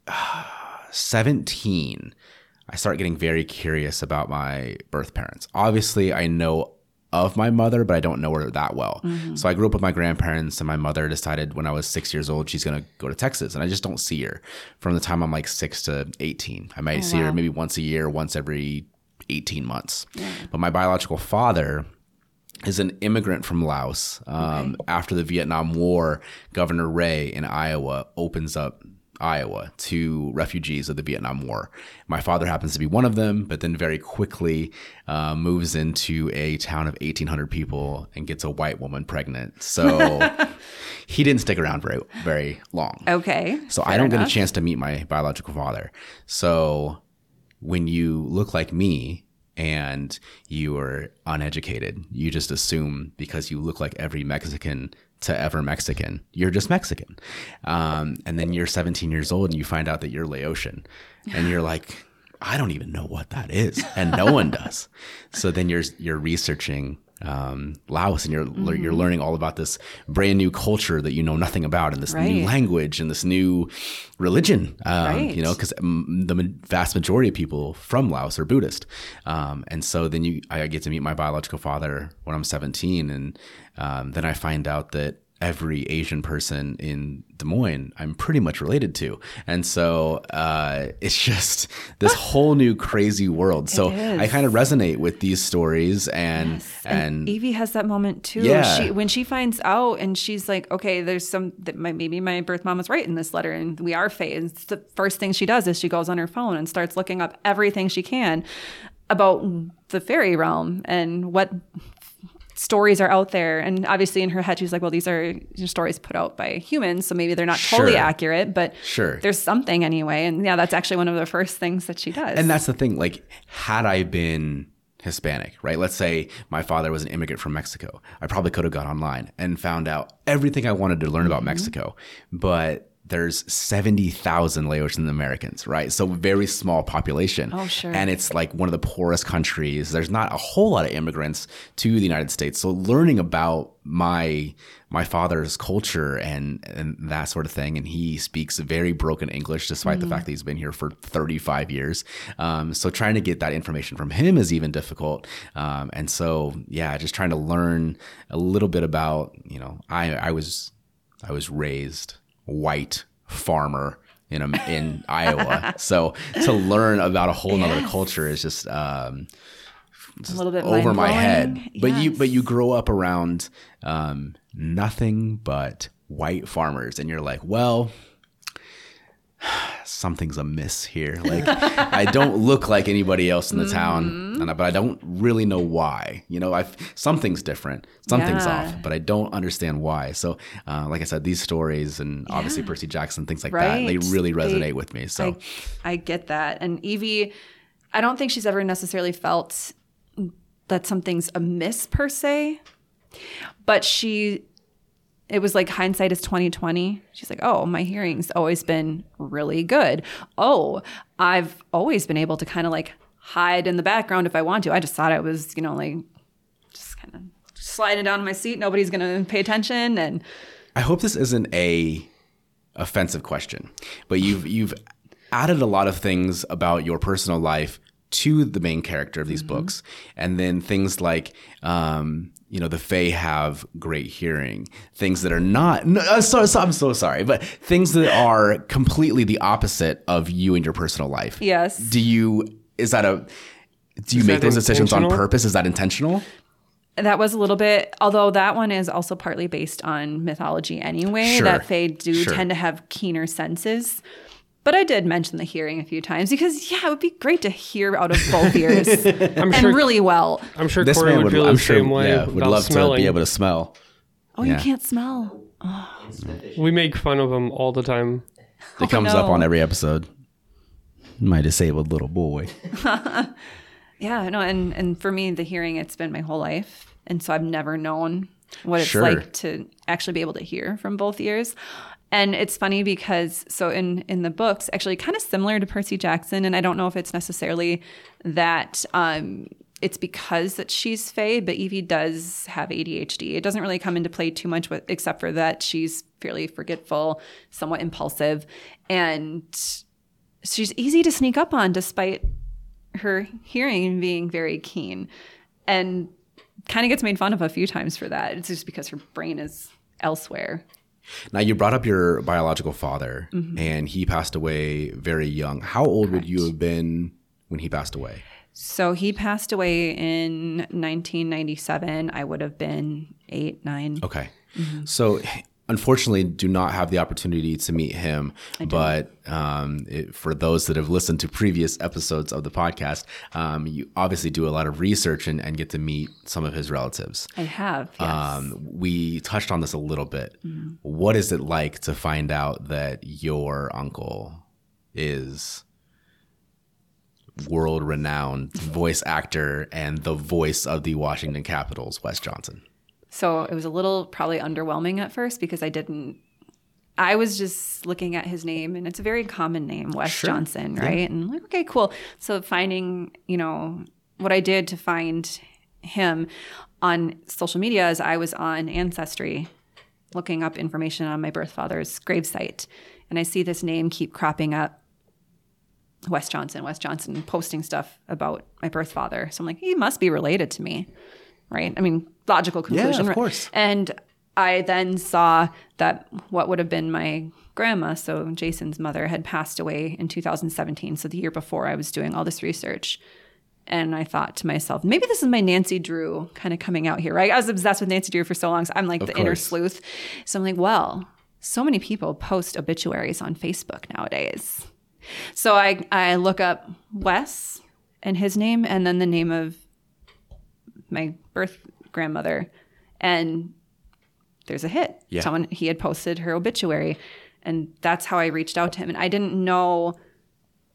uh, 17, I start getting very curious about my birth parents. Obviously, I know of my mother, but I don't know her that well. So I grew up with my grandparents, and my mother decided when I was six years old she's going to go to Texas, and I just don't see her from the time I'm like six to 18. I might see her maybe once a year, once every 18 months. But my biological father is an immigrant from Laos. Um, After the Vietnam War, Governor Ray in Iowa opens up Iowa to refugees of the Vietnam War. My father happens to be one of them, but then very quickly uh, moves into a town of 1,800 people and gets a white woman pregnant. So he didn't stick around very very long. okay. So I don't get a chance to meet my biological father. So when you look like me and you are uneducated, you just assume because you look like every Mexican to ever Mexican, you're just Mexican. Um, and then you're 17 years old and you find out that you're Laotian, and you're like, I don't even know what that is, and no one does. So then you're you're researching um, Laos, and you're lear- you're learning all about this brand new culture that you know nothing about, and this new language and this new religion. Um, Right. You know, because the vast majority of people from Laos are Buddhist, um, and so then you I get to meet my biological father when I'm 17, and um, then I find out that every Asian person in Des Moines I'm pretty much related to, and so uh, it's just this whole new crazy world. So. I kind of resonate with these stories, and And, and, Evie has that moment too. Yeah. She when she finds out and she's like, okay, there's some that my, maybe my birth mom was right in this letter, and we are fate. And the first thing she does is she goes on her phone and starts looking up everything she can about the fairy realm and what stories are out there. And obviously, in her head, she's like, well, these are stories put out by humans, so maybe they're not totally Sure. accurate, but Sure. there's something anyway. And yeah, that's actually one of the first things that she does. And that's the thing. Like, had I been Hispanic, right? Let's say my father was an immigrant from Mexico. I probably could have gone online and found out everything I wanted to learn about Mm-hmm. Mexico. But there's 70,000 Laotian Americans, right? So very small population. Oh, sure. And it's like one of the poorest countries. There's not a whole lot of immigrants to the United States. So learning about my my father's culture and and that sort of thing, and he speaks very broken English, despite the fact that he's been here for 35 years. Um, so trying to get that information from him is even difficult. Um, and so yeah, just trying to learn a little bit about you know I I was I was raised white farmer in a, in Iowa. So to learn about a whole nother culture is just um, a little bit over my head. But you but you grow up around um, nothing but white farmers, and you're like, well, something's amiss here. Like I don't look like anybody else in the town, and I, but I don't really know why. You know, I something's different, something's Yeah. off, but I don't understand why. So, uh, like I said, these stories and obviously Percy Jackson, things like that, they Right. really They- resonate with me. So, I, I get that. And Evie, I don't think she's ever necessarily felt that something's amiss per se, but she, it was like hindsight is twenty twenty. She's like, oh, my hearing's always been really good. Oh, I've always been able to kind of like hide in the background if I want to. I just thought I was, you know, like just kind of sliding down in my seat. Nobody's gonna pay attention, and I hope this isn't a offensive question, but you've you've added a lot of things about your personal life to the main character of these books, and then things like. Um, you know the Fae have great hearing. Things that are not. No, uh, so, so- I'm so sorry, but things that are completely the opposite of you and your personal life. Yes. Do you? Is that a? Do you Is make those decisions on purpose? Is that intentional? That was a little bit, although that one is also partly based on mythology anyway. Sure. That Fae do Sure. tend to have keener senses. But I did mention the hearing a few times because, yeah, it would be great to hear out of both ears and sure- really well. I'm sure This Corey man would would. feel I'm the sure. same way Yeah, would about love to be able to smell. Oh, Yeah. you can't smell. We make fun of him all the time. It oh, comes up on every episode. My disabled little boy. Yeah, no, and and for me, the hearing it's been my whole life, and so I've never known what it's Sure. like to actually be able to hear from both ears. And it's funny because so in in the books, actually, kind of similar to Percy Jackson, and I don't know if it's necessarily that um, it's because that she's Fae, but Evie does have ADHD. It doesn't really come into play too much, with, except for that she's fairly forgetful, somewhat impulsive, and she's easy to sneak up on, despite her hearing being very keen and kind of gets made fun of a few times for that. It's just because her brain is elsewhere. Now you brought up your biological father, Mm-hmm. and he passed away very young. How old would you have been when he passed away? So he passed away in 1997. I would have been eight, nine. Okay, Mm-hmm. so unfortunately, do not have the opportunity to meet him. But um, it, for those that have listened to previous episodes of the podcast, um, you obviously do a lot of research and, and get to meet some of his relatives. I have. Yes. Um, we touched on this a little bit. Mm-hmm. What is it like to find out that your uncle is world renowned voice actor and the voice of the Washington Capitals, Wes Johnson? So it was a little probably underwhelming at first because I didn't. I was just looking at his name, and it's a very common name, Wes Sure. Johnson, right? And I'm like, okay, cool. So finding, you know, what I did to find him on social media is I was on Ancestry, looking up information on my birth father's gravesite, and I see this name keep cropping up. Wes Johnson, Wes Johnson posting stuff about my birth father. So I'm like, he must be related to me, right? I mean, logical conclusion. of right? course. And I then saw that what would have been my grandma, so Jason's mother, had passed away in 2017. So the year before I was doing all this research. And I thought to myself, maybe this is my Nancy Drew kind of coming out here, right? I was obsessed with Nancy Drew for so long. So I'm like the inner sleuth. So I'm like, well, so many people post obituaries on Facebook nowadays. So I, I look up Wes and his name and then the name of my birth grandmother. And there's a hit. Yeah. Someone he had posted her obituary. And that's how I reached out to him. And I didn't know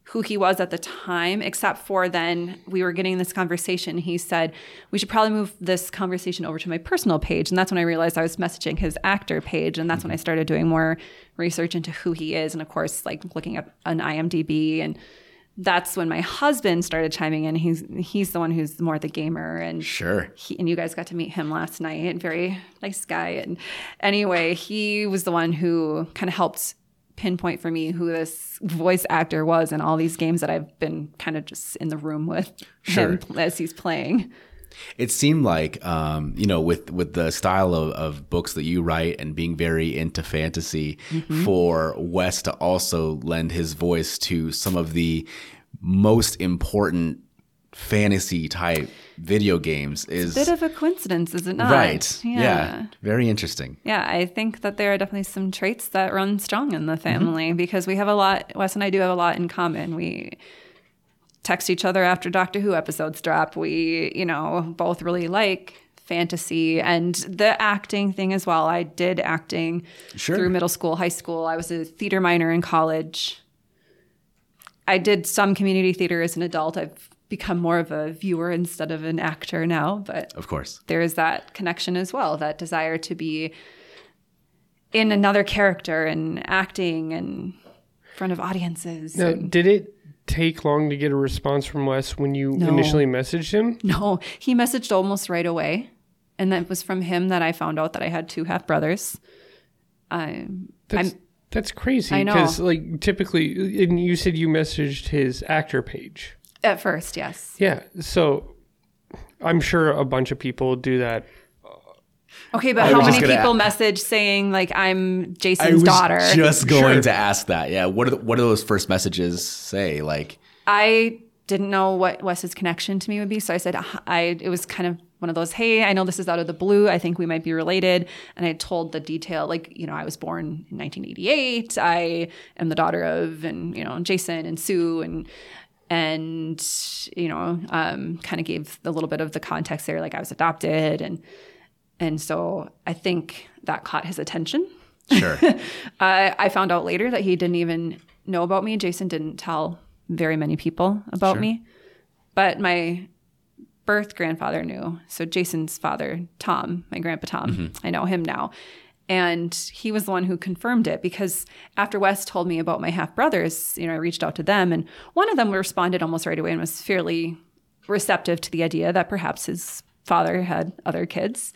who he was at the time, except for then we were getting this conversation. He said, We should probably move this conversation over to my personal page. And that's when I realized I was messaging his actor page. And that's when mm-hmm. I started doing more research into who he is. And of course, like looking up an IMDb. And that's when my husband started chiming in. He's he's the one who's more the gamer. And Sure. he, and you guys got to meet him last night. Very nice guy. And anyway, he was the one who kind of helped pinpoint for me who this voice actor was in all these games that I've been kind of just in the room with him as he's playing. It seemed like, um, you know, with with the style of, of books that you write and being very into fantasy, for Wes to also lend his voice to some of the most important fantasy type video games is a Bit of a coincidence, is it not? right. Yeah. very interesting. Yeah, I think that there are definitely some traits that run strong in the family because we have a lot, Wes and I do have a lot in common. We text each other after Doctor Who episodes drop. We, you know, both really like fantasy and the acting thing as well. I did acting Sure. through middle school, high school. I was a theater minor in college. I did some community theater as an adult. I've become more of a viewer instead of an actor now, but Of course. there is that connection as well that desire to be in another character and acting and in front of audiences Now, and- did it take long to get a response from Wes when you No. initially messaged him? no he messaged almost right away and that was from him that i found out that i had two half brothers um, That's, I'm- that's crazy. I know. Because, like, typically, and you said you messaged his actor page. at first yes Yeah. So I'm sure a bunch of people do that. Okay but I how many people a- message saying like i'm I jason's was daughter just going Sure. to ask that. Yeah. What do, what do those first messages say? Like, I didn't know what Wes's connection to me would be, so I said "Uh, I. It was kind of one of those, hey, I know this is out of the blue. I think we might be related, and I told the detail, like you know, I was born in 1988. I am the daughter of, and you know, Jason and Sue, and and you know, um, kind of gave a little bit of the context there, like I was adopted, and and so I think that caught his attention. sure. Uh, I found out later that he didn't even know about me. Jason didn't tell very many people about me, but my birth grandfather knew. So Jason's father, Tom, my grandpa Tom, I know him now. And he was the one who confirmed it because after Wes told me about my half brothers, you know, I reached out to them and one of them responded almost right away and was fairly receptive to the idea that perhaps his father had other kids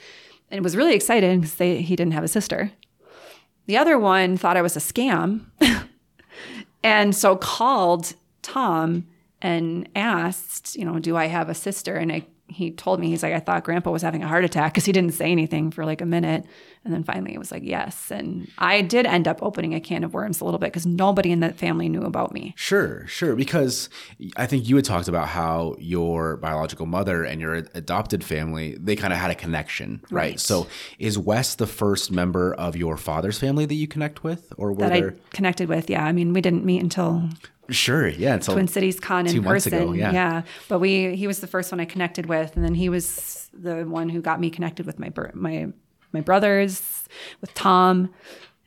and was really excited because he didn't have a sister. The other one thought I was a scam and so called Tom and asked, you know, do I have a sister? And I, he told me, he's like, I thought grandpa was having a heart attack because he didn't say anything for like a minute. And then finally it was like, yes. And I did end up opening a can of worms a little bit because nobody in that family knew about me. Sure, sure. Because I think you had talked about how your biological mother and your adopted family, they kind of had a connection, right? Right. So is Wes the first member of your father's family that you connect with? Or were That there? I connected with, yeah. I mean, we didn't meet until Sure, yeah. Until Twin Cities Con in two months person. ago, yeah. yeah, but we he was the first one I connected with, and then he was the one who got me connected with my my my brothers, with Tom,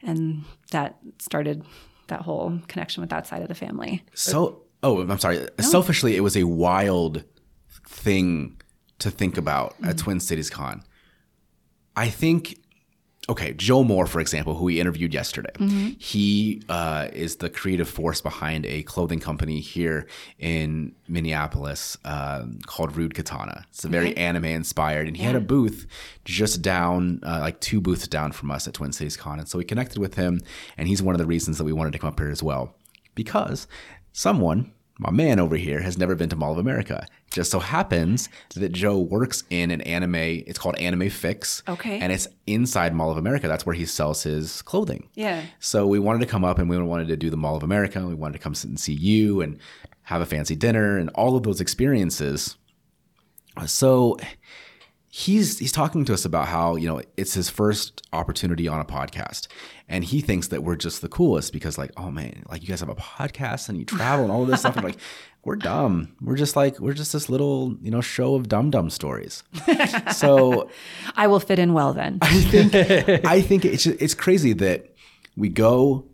and that started that whole connection with that side of the family. So, oh, I'm sorry. Selfishly, it was a wild thing to think about at mm-hmm. Twin Cities Con. I think, okay, Joe Moore, for example, who we interviewed yesterday, he uh, is the creative force behind a clothing company here in Minneapolis um, called Rude Katana. It's a very anime inspired, and he had a booth just down, uh, like two booths down from us at Twin Cities Con. And so we connected with him, and he's one of the reasons that we wanted to come up here as well because someone, my man over here, has never been to Mall of America. Just so happens that Joe works in an anime. It's called Anime Fix. Okay. And it's inside Mall of America. That's where he sells his clothing. Yeah. So we wanted to come up and we wanted to do the Mall of America. We wanted to come sit and see you and have a fancy dinner and all of those experiences. So he's he's talking to us about how you know it's his first opportunity on a podcast and he thinks that we're just the coolest because like oh man like you guys have a podcast and you travel and all of this stuff and like we're dumb we're just like we're just this little you know show of dumb dumb stories so I will fit in well then. I think I think it's it's crazy that we go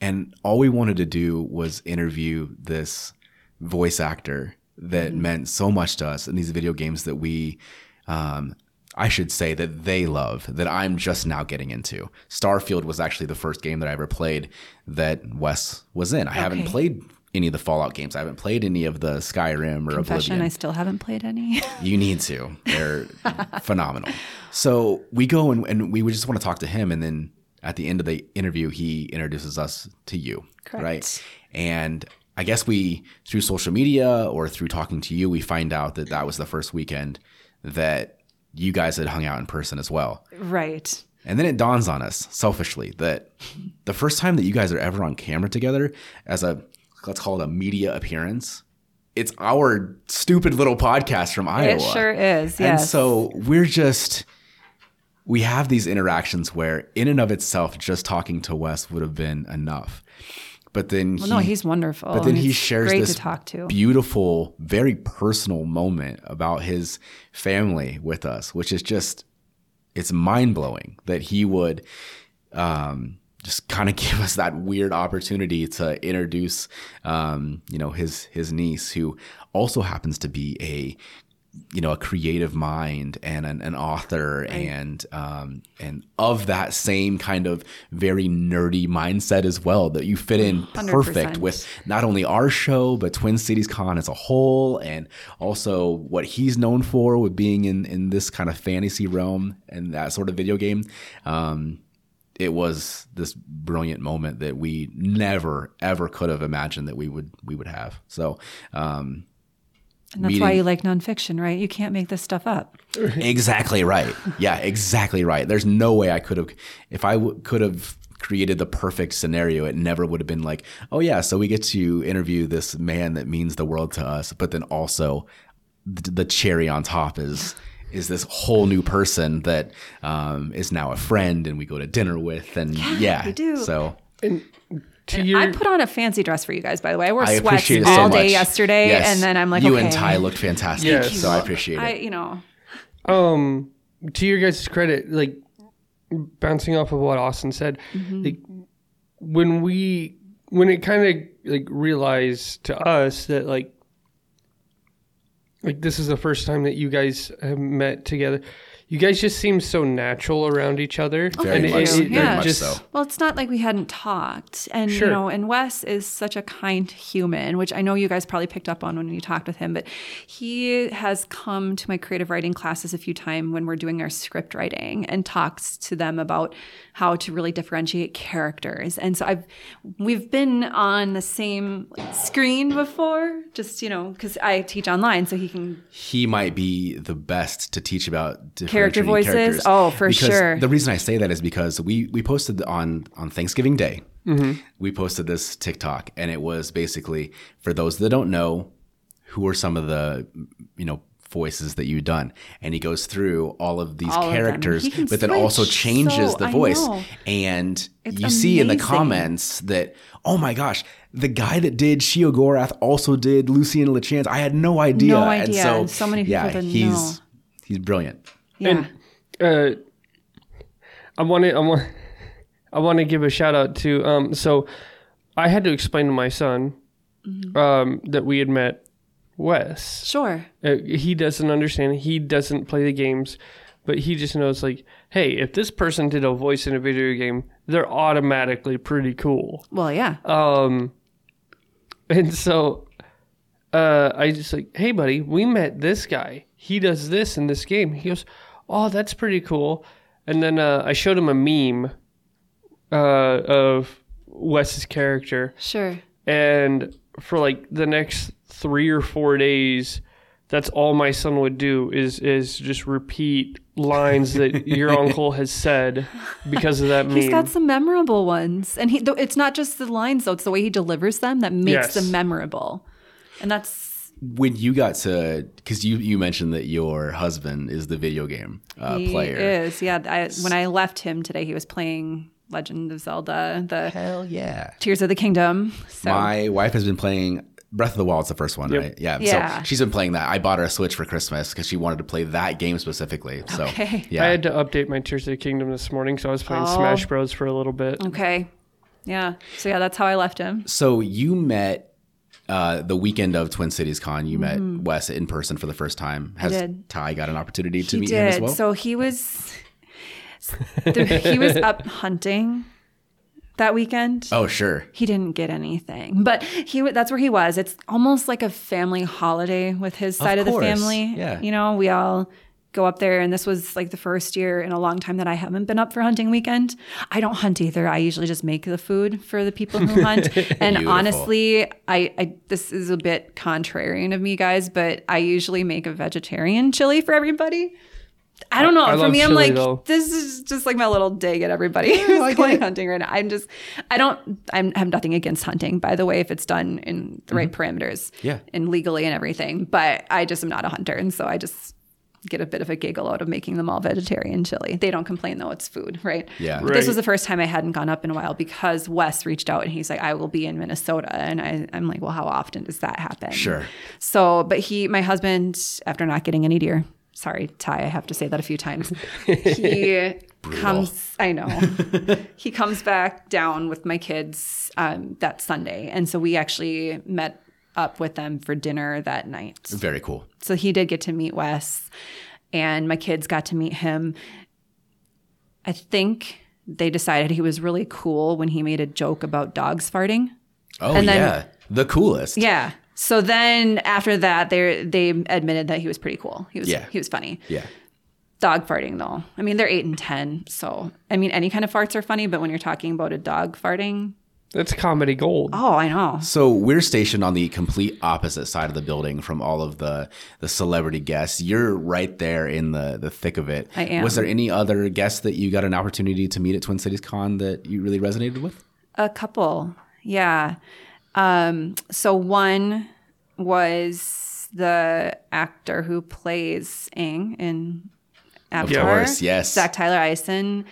and all we wanted to do was interview this voice actor that meant so much to us in these video games that we um I should say that they love that I'm just now getting into. Starfield was actually the first game that I ever played that Wes was in. I haven't played any of the Fallout games. I haven't played any of the Skyrim or Confession, Oblivion. I still haven't played any. You need to. They're phenomenal. So we go and, and we just want to talk to him. And then at the end of the interview, he introduces us to you. Correct. Right. And I guess we, through social media or through talking to you, we find out that that was the first weekend that you guys had hung out in person as well. right. And then it dawns on us selfishly that the first time that you guys are ever on camera together as a, let's call it a media appearance, it's our stupid little podcast from Iowa. It sure is. And so we're just we have these interactions where in and of itself just talking to Wes would have been enough. But then well, no, he's wonderful. but then he shares this to talk to. beautiful, very personal moment about his family with us, which is just it's mind blowing that he would um, just kind of give us that weird opportunity to introduce um, you know his his niece who also happens to be a you know a creative mind and an, an author and um, and of that same kind of very nerdy mindset as well that you fit in 100%. perfect with not only our show but Twin Cities Con as a whole and also what he's known for with being in in this kind of fantasy realm and that sort of video game um, it was this brilliant moment that we never ever could have imagined that we would we would have so um, and that's why you like nonfiction, right? You can't make this stuff up. exactly right. Yeah, exactly right. There's no way I could have, if I w- could have created the perfect scenario, it never would have been like, oh yeah, so we get to interview this man that means the world to us, but then also the, the cherry on top is is this whole new person that um, is now a friend and we go to dinner with and yeah, we do. so To your, I put on a fancy dress for you guys, by the way. I wore I sweats appreciate all so day much. yesterday, Yes. and then I'm like, you okay. and Ty looked fantastic, Thank you. so I appreciate I, it. you know, um to your guys' credit, like bouncing off of what Austin said, like when we when it kind of like realized to us that like like this is the first time that you guys have met together. You guys just seem so natural around each other. Oh, very thank much, you. very Yeah. much just- so. Well, it's not like we hadn't talked. And, Sure. you know, and Wes is such a kind human, which I know you guys probably picked up on when you talked with him, but he has come to my creative writing classes a few times when we're doing our script writing and talks to them about how to really differentiate characters. And so I've, we've been on the same screen before, just, you know, because I teach online, so he can he might be the best to teach about Character voices? characters. Oh, for Because sure. The reason I say that is because we we posted on on Thanksgiving Day. Mm-hmm. We posted this TikTok, and it was basically for those that don't know who are some of the you know voices that you've done. And he goes through all of these All characters He can but then also changes so- the voice. and It's you see in the comments that oh my gosh the guy that did Sheogorath also did Lucien Lachance I had no idea. No and idea. so, So many people yeah didn't he's know. he's brilliant. Yeah. uh, I want to I want I want to give a shout out to um so I had to explain to my son um that we had met Wes. Sure. Uh, he doesn't understand. He doesn't play the games, but he just knows like, hey, if this person did a voice in a video game, they're automatically pretty cool. Well, yeah. Um, and so uh, I just like, hey, buddy, we met this guy. He does this in this game. He goes, oh, that's pretty cool. And then uh, I showed him a meme uh, of Wes's character, Sure. and for like the next three or four days, that's all my son would do is is just repeat lines that your uncle has said because of that meme. He's got some memorable ones, and he. Though it's not just the lines, though; it's the way he delivers them that makes Yes. them memorable, and that's when you got to because you you mentioned that your husband is the video game uh, he player is. Yeah, I, when I left him today, he was playing Legend of Zelda: The hell yeah Tears of the Kingdom. So my wife has been playing Breath of the Wild's the first one, right? Yeah. Yeah. So she's been playing that. I bought her a Switch for Christmas because she wanted to play that game specifically. So Okay. yeah. I had to update my Tears of the Kingdom this morning, so I was playing Oh. Smash Bros for a little bit. okay, yeah. So yeah, that's how I left him. so you met uh, the weekend of Twin Cities Con. You met Wes in person for the first time. Has Mm-hmm. did. Ty got an opportunity to he meet did. him as well? So he was he was up hunting that weekend. oh sure. he didn't get anything but he that's where he was it's almost like a family holiday with his side of, the family yeah. you know we all go up there and this was like the first year in a long time that i haven't been up for hunting weekend i don't hunt either i usually just make the food for the people who hunt and Beautiful. honestly I, I this is a bit contrarian of me guys but i usually make a vegetarian chili for everybody I don't know. I For love me, I'm like, though. this is just like my little dig at everybody who's going hunting right now. I'm just, I don't, I'm, I have nothing against hunting, by the way, if it's done in the right parameters, Mm-hmm. Yeah. and legally and everything. But I just am not a hunter, and so I just get a bit of a giggle out of making them all vegetarian chili. They don't complain though; it's food, right? Yeah. But This was the first time I hadn't gone up in a while because Wes reached out and he's like, "I will be in Minnesota," and I, I'm like, "Well, how often does that happen?" Sure. So, but he, my husband, after not getting any deer, sorry, Ty, I have to say that a few times. He comes, I know, he comes back down with my kids um, that Sunday. And so we actually met up with them for dinner that night. Very cool. So he did get to meet Wes, and my kids got to meet him. I think they decided he was really cool when he made a joke about dogs farting. Oh And then- yeah, the coolest. Yeah. So then after that, they they admitted that he was pretty cool. He was Yeah. he was funny. Yeah. Dog farting though. I mean, they're eight and ten, so I mean, any kind of farts are funny. But when you're talking about a dog farting, That's comedy gold. oh, I know. So we're stationed on the complete opposite side of the building from all of the the celebrity guests. You're right there in the the thick of it. I am. Was there any other guests that you got an opportunity to meet at Twin Cities Con that you really resonated with? A couple, yeah. Um, so one was the actor who plays Aang in Avatar. course, yes. Zach Tyler Eisen,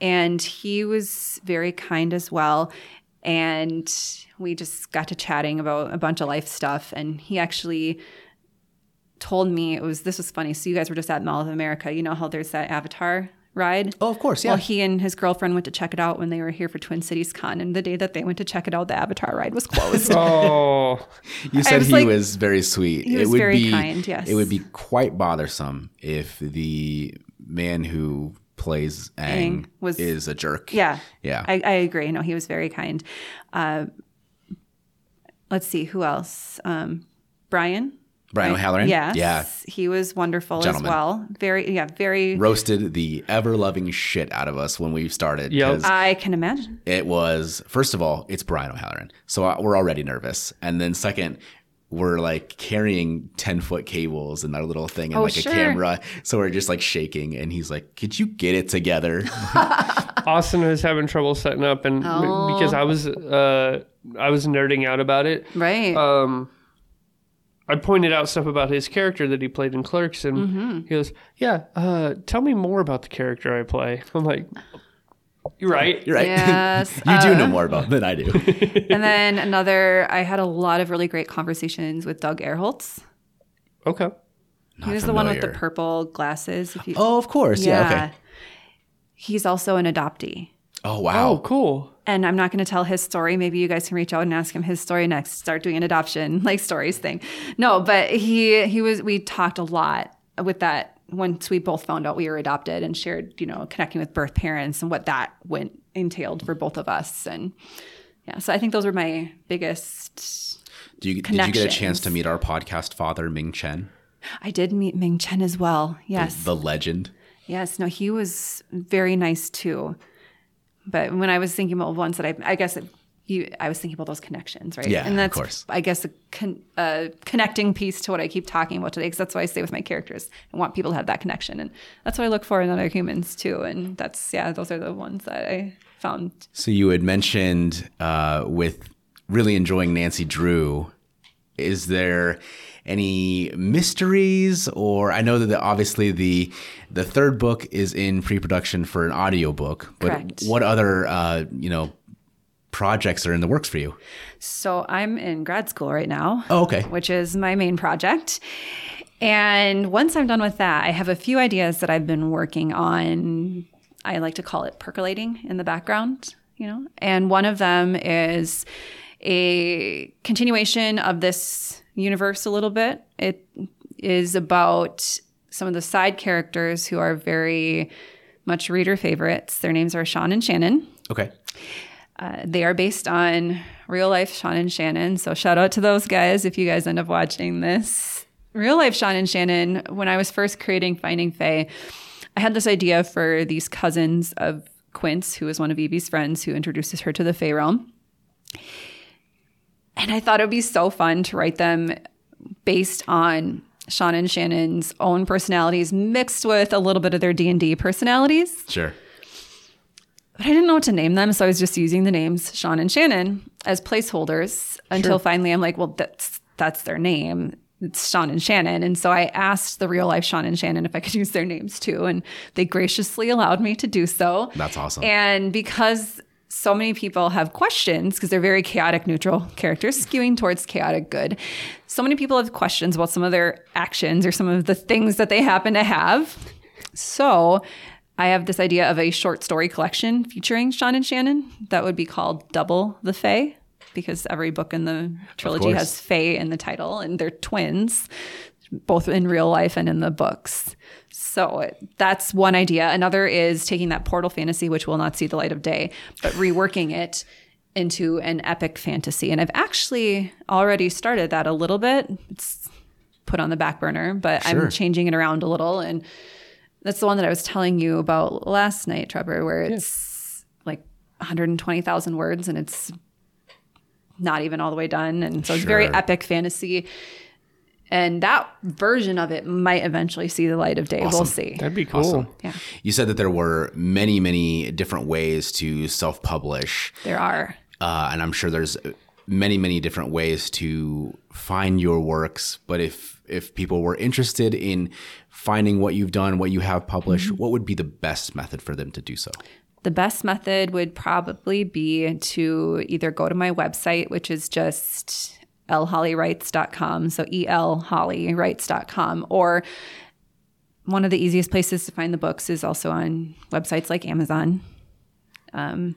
and he was very kind as well. And we just got to chatting about a bunch of life stuff, and he actually told me it was this was funny. So you guys were just at Mall of America. You know how there's that Avatar ride? Oh, of course, yeah. Well, he and his girlfriend went to check it out when they were here for Twin Cities Con, and the day that they went to check it out, the Avatar ride was closed. Oh, You said was he like- was very sweet. He it was would very be kind, yes. It would be quite bothersome if the man who plays Ang, Aang was- is a jerk. yeah, Yeah. I, I agree. No, he was very kind. Uh, let's see who else. Um, Brian. Brian O'Halloran? Yes. Yeah. He was wonderful Gentleman. as well. Very, yeah, very. Roasted the ever loving shit out of us when we started. Yep. 'cause I can imagine. it was first of all it's brian o'halloran so uh, we're already nervous and then second we're like carrying 10 foot cables and our little thing and Oh, like sure. a camera so we're just like shaking and he's like could you get it together Austin was having trouble setting up, and Oh. because I was uh, I was nerding out about it. Right. Um, I pointed out stuff about his character that he played in Clerks, and Mm-hmm. he goes, "Yeah, uh, tell me more about the character I play." I'm like, "You're right." you're right Yes. you do uh, know more about than i do and then another, I had a lot of really great conversations with Doug Erholtz. Okay. he was the one with the purple glasses. If you, oh of course yeah, okay He's also an adoptee. oh wow Oh, cool. And I'm not going to tell his story. Maybe you guys can reach out and ask him his story next. Start doing an adoption like stories thing. No, but he he was. We talked a lot with that once we both found out we were adopted and shared, you know, connecting with birth parents and what that went entailed for both of us. And yeah, so I think those were my biggest. do you, did you get a chance to meet our podcast father ming chen I did meet Ming Chen as well. Yes. the legend Yes, no, he was very nice too. But when I was thinking about ones that I, I guess it, you, I was thinking about those connections, right? Yeah, and of that's, course. I guess, a con, connecting piece to what I keep talking about today, because that's why I stay with my characters. I want people to have that connection, and that's what I look for in other humans too. And that's yeah, those are the ones that I found. So you had mentioned uh, with really enjoying Nancy Drew. Is there any mysteries, or I know that the, obviously the the third book is in pre-production for an audiobook, but Correct. what other uh, you know projects are in the works for you? So I'm in grad school right now. Oh, okay. which is my main project. And once I'm done with that, I have a few ideas that I've been working on. I like to call it percolating in the background, you know. And one of them is a continuation of this universe a little bit. It is about some of the side characters who are very much reader favorites. Their names are Sean and Shannon. Okay. Uh, they are based on real life Sean and Shannon. So shout out to those guys if you guys end up watching this. Real life Sean and Shannon, when I was first creating Finding Fae, I had this idea for these cousins of Quince, who is one of Evie's friends who introduces her to the Fae realm. And I thought it would be so fun to write them based on Sean and Shannon's own personalities mixed with a little bit of their D&D personalities. Sure. But I didn't know what to name them, so I was just using the names Sean and Shannon as placeholders until finally I'm like, well, that's that's their name. It's Sean and Shannon. And so I asked the real life Sean and Shannon if I could use their names too. And they graciously allowed me to do so. That's awesome. And because so many people have questions, because they're very chaotic neutral characters, skewing towards chaotic good. So many people have questions about some of their actions or some of the things that they happen to have. So I have this idea of a short story collection featuring Sean and Shannon that would be called Double the Fae because every book in the trilogy has Fae in the title and they're twins, both in real life and in the books. So that's one idea. Another is taking that portal fantasy, which will not see the light of day, but reworking it into an epic fantasy. And I've actually already started that a little bit. It's put on the back burner, but Sure. I'm changing it around a little. And that's the one that I was telling you about last night, Trevor, where it's like 120,000 words and it's not even all the way done. And so it's very epic fantasy. And that version of it might eventually see the light of day. We'll see. That'd be cool. Awesome. Yeah, You said that there were many, many different ways to self publish. there are. uh, and I'm sure there's many, many different ways to find your works. But if if people were interested in finding what you've done, what you have published, what would be the best method for them to do so? The best method would probably be to either go to my website, which is just elhollywrites.com. So elhollywrites.com. Or one of the easiest places to find the books is also on websites like Amazon. Um,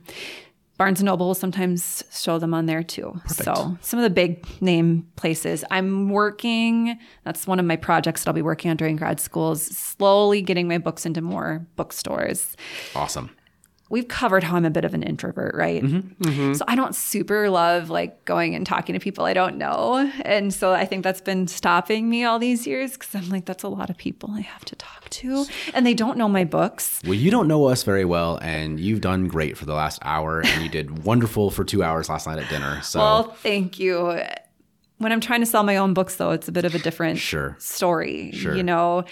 Barnes and Noble will sometimes show them on there too. So some of the big name places. I'm working. That's one of my projects that I'll be working on during grad school. Is slowly getting my books into more bookstores Awesome. We've covered how I'm a bit of an introvert, right? Mm-hmm. Mm-hmm. So I don't super love like going and talking to people I don't know. And so I think that's been stopping me all these years because I'm like, that's a lot of people I have to talk to. And they don't know my books. Well, you don't know us very well, and you've done great for the last hour, and you did wonderful for two hours last night at dinner. So Well, thank you. When I'm trying to sell my own books, though, it's a bit of a different Sure. story, Sure. you know.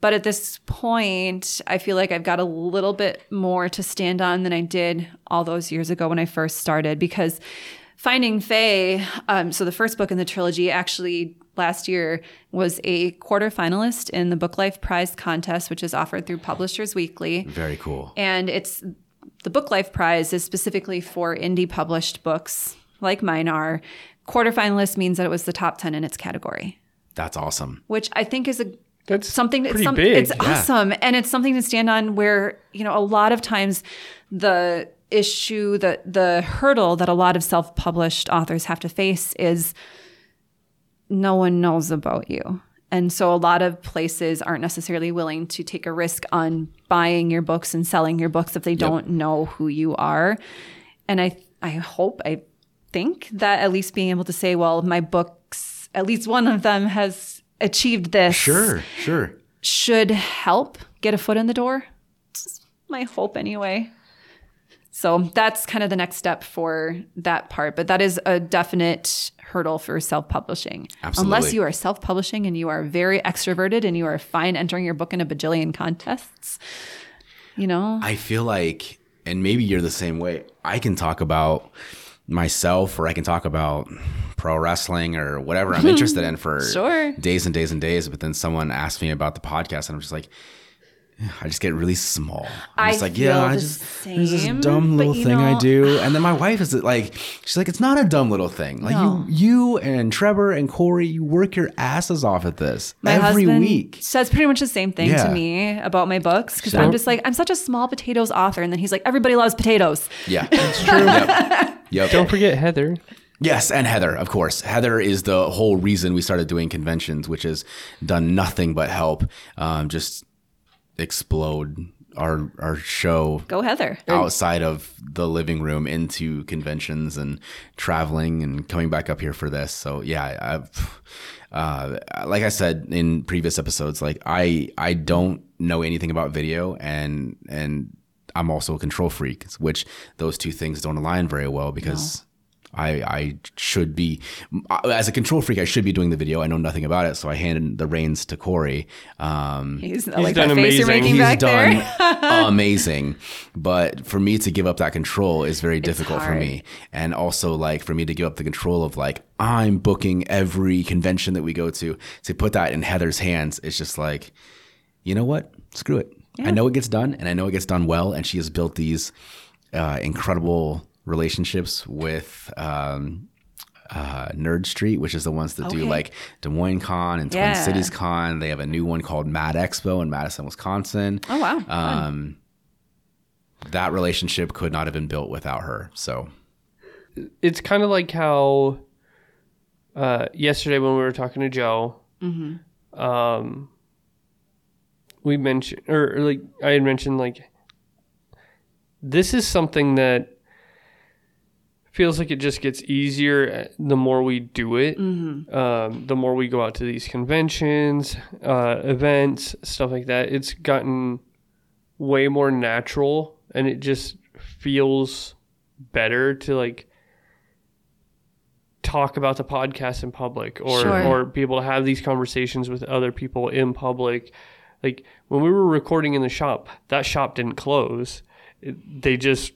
But at this point, I feel like I've got a little bit more to stand on than I did all those years ago when I first started because Finding Fae, um, so the first book in the trilogy, actually last year was a quarter finalist in the BookLife Prize contest, which is offered through Publishers Weekly. very cool. And it's the BookLife Prize is specifically for indie published books like mine are. Quarter finalist means that it was the top 10 in its category, That's awesome. which I think is a That's something it's, pretty some, big. it's awesome. And it's something to stand on where you know a lot of times the issue the the hurdle that a lot of self-published authors have to face is no one knows about you. And so a lot of places aren't necessarily willing to take a risk on buying your books and selling your books if they don't know who you are. And i i hope i think that at least being able to say well my books at least one of them has achieved this Sure, sure. should help get a foot in the door. It's my hope anyway. So that's kind of the next step for that part. But that is a definite hurdle for self publishing. Unless you are self publishing and you are very extroverted and you are fine entering your book in a bajillion contests, you know? I feel like, and maybe you're the same way. I can talk about myself, or I can talk about pro wrestling or whatever I'm interested in for Sure. days and days and days. But then someone asks me about the podcast, and I'm just like. I just get really small. I'm I just like, feel yeah, I the just there's this dumb little you thing I do, and then my wife is like, she's like, it's not a dumb little thing. Like No. you, you and Trevor and Corey, you work your asses off at this My every husband week. says pretty much the same thing Yeah. to me about my books because Sure. I'm just like I'm such a small potatoes author, and then he's like everybody loves potatoes. Yeah, that's true. Yep. Yep. Don't forget Heather. Yes, and Heather, of course. Heather is the whole reason we started doing conventions, which has done nothing but help um, just explode our our show Go Heather. outside of the living room into conventions and traveling and coming back up here for this. So yeah, I've, uh, like I said in previous episodes, like I I don't know anything about video and and I'm also a control freak, which those two things don't align very well because I, I should be as a control freak. I should be doing the video. I know nothing about it, so I handed the reins to Corey. Um, He's, like done that face amazing. he's back done there. amazing, but for me to give up that control is very difficult for me, and also like for me to give up the control of like I'm booking every convention that we go to to put that in Heather's hands. It's just like, you know what? Screw it. I know it gets done, and I know it gets done well, and she has built these uh, incredible relationships with um, uh, Nerd Street, which is the ones that do like Des Moines Con and Twin Yeah. Cities Con. They have a new one called Mad Expo in Madison, Wisconsin. Oh wow. Um, that relationship could not have been built without her. So it's kind of like how uh, yesterday when we were talking to Joe, um, we mentioned, or, or like I had mentioned, like this is something that feels like it just gets easier uh, the more we do it. Um, the more we go out to these conventions, uh, events, stuff like that. It's gotten way more natural, and it just feels better to like talk about the podcast in public or Sure. or be able to have these conversations with other people in public like when we were recording in the shop that shop didn't close it, they just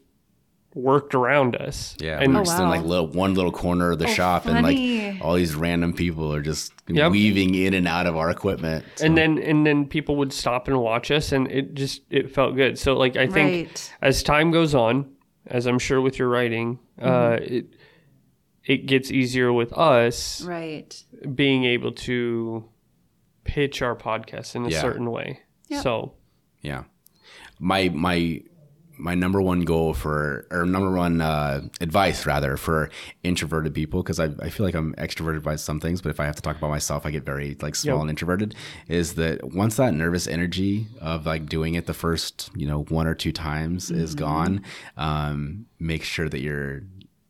worked around us yeah, and we're Oh, just in like little, one little corner of the Oh, shop, and like all these random people are just Yep. weaving in and out of our equipment. So- and then and then people would stop and watch us and it just it felt good so like i think Right. as time goes on as i'm sure with your writing uh it it gets easier with us Right. being able to pitch our podcast in a Yeah. certain way so Yeah. My my my number one goal for or number one uh, advice rather for introverted people because I, I feel like I'm extroverted by some things but if I have to talk about myself I get very like small Yep. and introverted is that once that nervous energy of like doing it the first you know one or two times is gone um, make sure that you're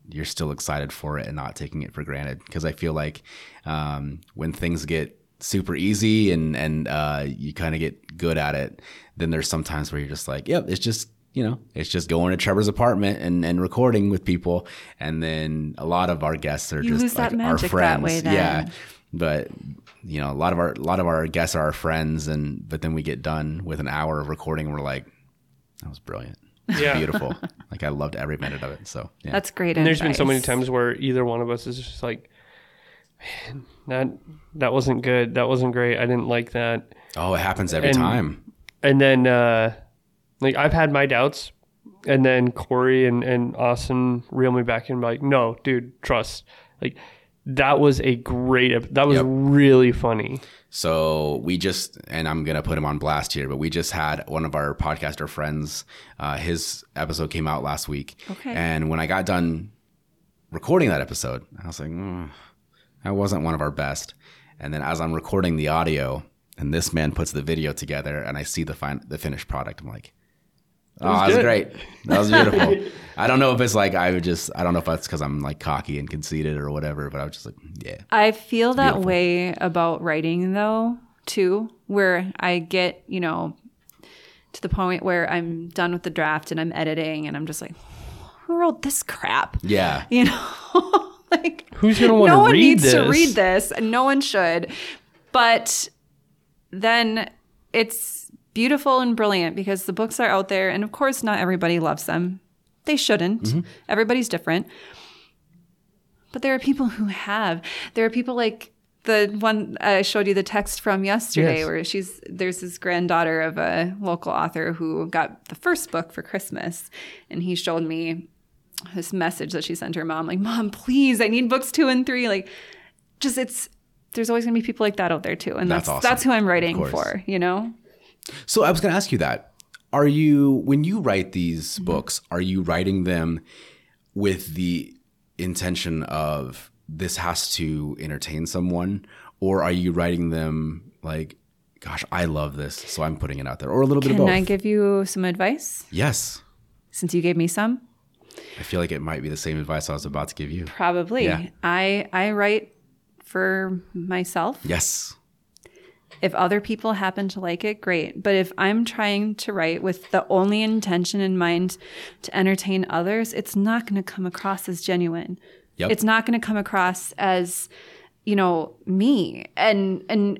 you're still excited for it and not taking it for granted because I feel like um, when things get super easy and and uh, you kind of get good at it, then there's some times where you're just like, yep, it's just you know, it's just going to Trevor's apartment and, and recording with people, and then a lot of our guests are You just lose that like our magic that friends, way then. yeah. But you know, a lot of our a lot of our guests are our friends, and but then we get done with an hour of recording, and we're like, that was brilliant, Yeah. beautiful. like I loved every minute of it. So yeah. That's great. and there's been so many times where either one of us is just like man that that wasn't good that wasn't great i didn't like that oh, it happens every And- time. and then uh like i've had my doubts and then corey and, and austin reel me back in like no dude trust like that was a great that was Yep. really funny So we just, and I'm gonna put him on blast here, but we just had one of our podcaster friends. Uh, his episode came out last week, Okay. and when I got done recording that episode, I was like, mm, that wasn't one of our best. And then as I'm recording the audio, and this man puts the video together, and I see the fin- the finished product, I'm like, oh, that was ah, great. That was beautiful. I don't know if it's like I would just, I don't know if that's because I'm like cocky and conceited or whatever, but I was just like, yeah. I feel that beautiful. way about writing though, too, where I get, you know, to the point where I'm done with the draft and I'm editing and I'm just like, who wrote this crap? Yeah. You know, like Who's gonna wanna read this? no one needs to read this, and no one should. But then it's beautiful and brilliant because the books are out there, and of course, not everybody loves them. They shouldn't. Mm-hmm. Everybody's different. But there are people who have. There are people like the one I showed you the text from yesterday, Yes. where she's there's this granddaughter of a local author who got the first book for Christmas, and he showed me this message that she sent her mom, like, "Mom, please, I need books two and three. Like, just it's there's always gonna be people like that out there too, and That's that's awesome. that's who I'm writing for. You know, So I was going to ask you that. Are you when you write these Mm-hmm. books, are you writing them with the intention of this has to entertain someone or are you writing them like gosh, I love this, so I'm putting it out there or a little bit of both? can? I give you some advice yes. since you gave me some? I feel like it might be the same advice I was about to give you. Probably. Yeah. I I write for myself. Yes. If other people happen to like it, great. But if I'm trying to write with the only intention in mind to entertain others, it's not going to come across as genuine. Yep. It's not going to come across as, you know, me and and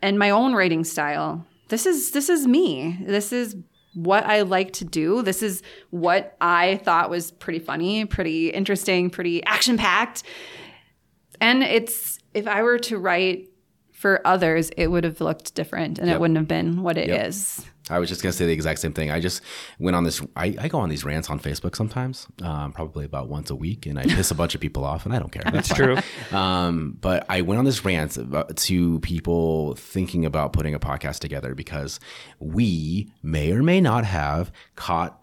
and my own writing style. This is this is me. This is what I like to do. This is what I thought was pretty funny, pretty interesting, pretty action packed. And it's if I were to write for others, it would have looked different and Yep. it wouldn't have been what it is. Yep. I was just gonna say the exact same thing. I just went on this. I, I go on these rants on Facebook sometimes, um, probably about once a week, and I piss a bunch of people off, and I don't care. That's It's true. Um, but I went on this rant about, to people thinking about putting a podcast together because we may or may not have caught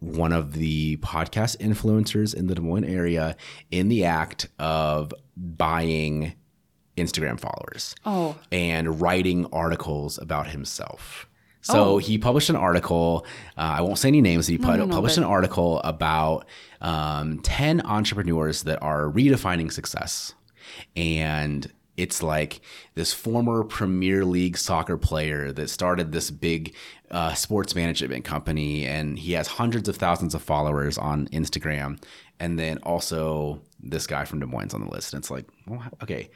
one of the podcast influencers in the Des Moines area in the act of buying Instagram followers Oh. and writing articles about himself. So Oh. he published an article. Uh, I won't say any names. He put, no, no, published but- an article about um, 10 entrepreneurs that are redefining success. And it's like this former Premier League soccer player that started this big uh, sports management company. And he has hundreds of thousands of followers on Instagram. And then also this guy from Des Moines on the list. And it's like, well, okay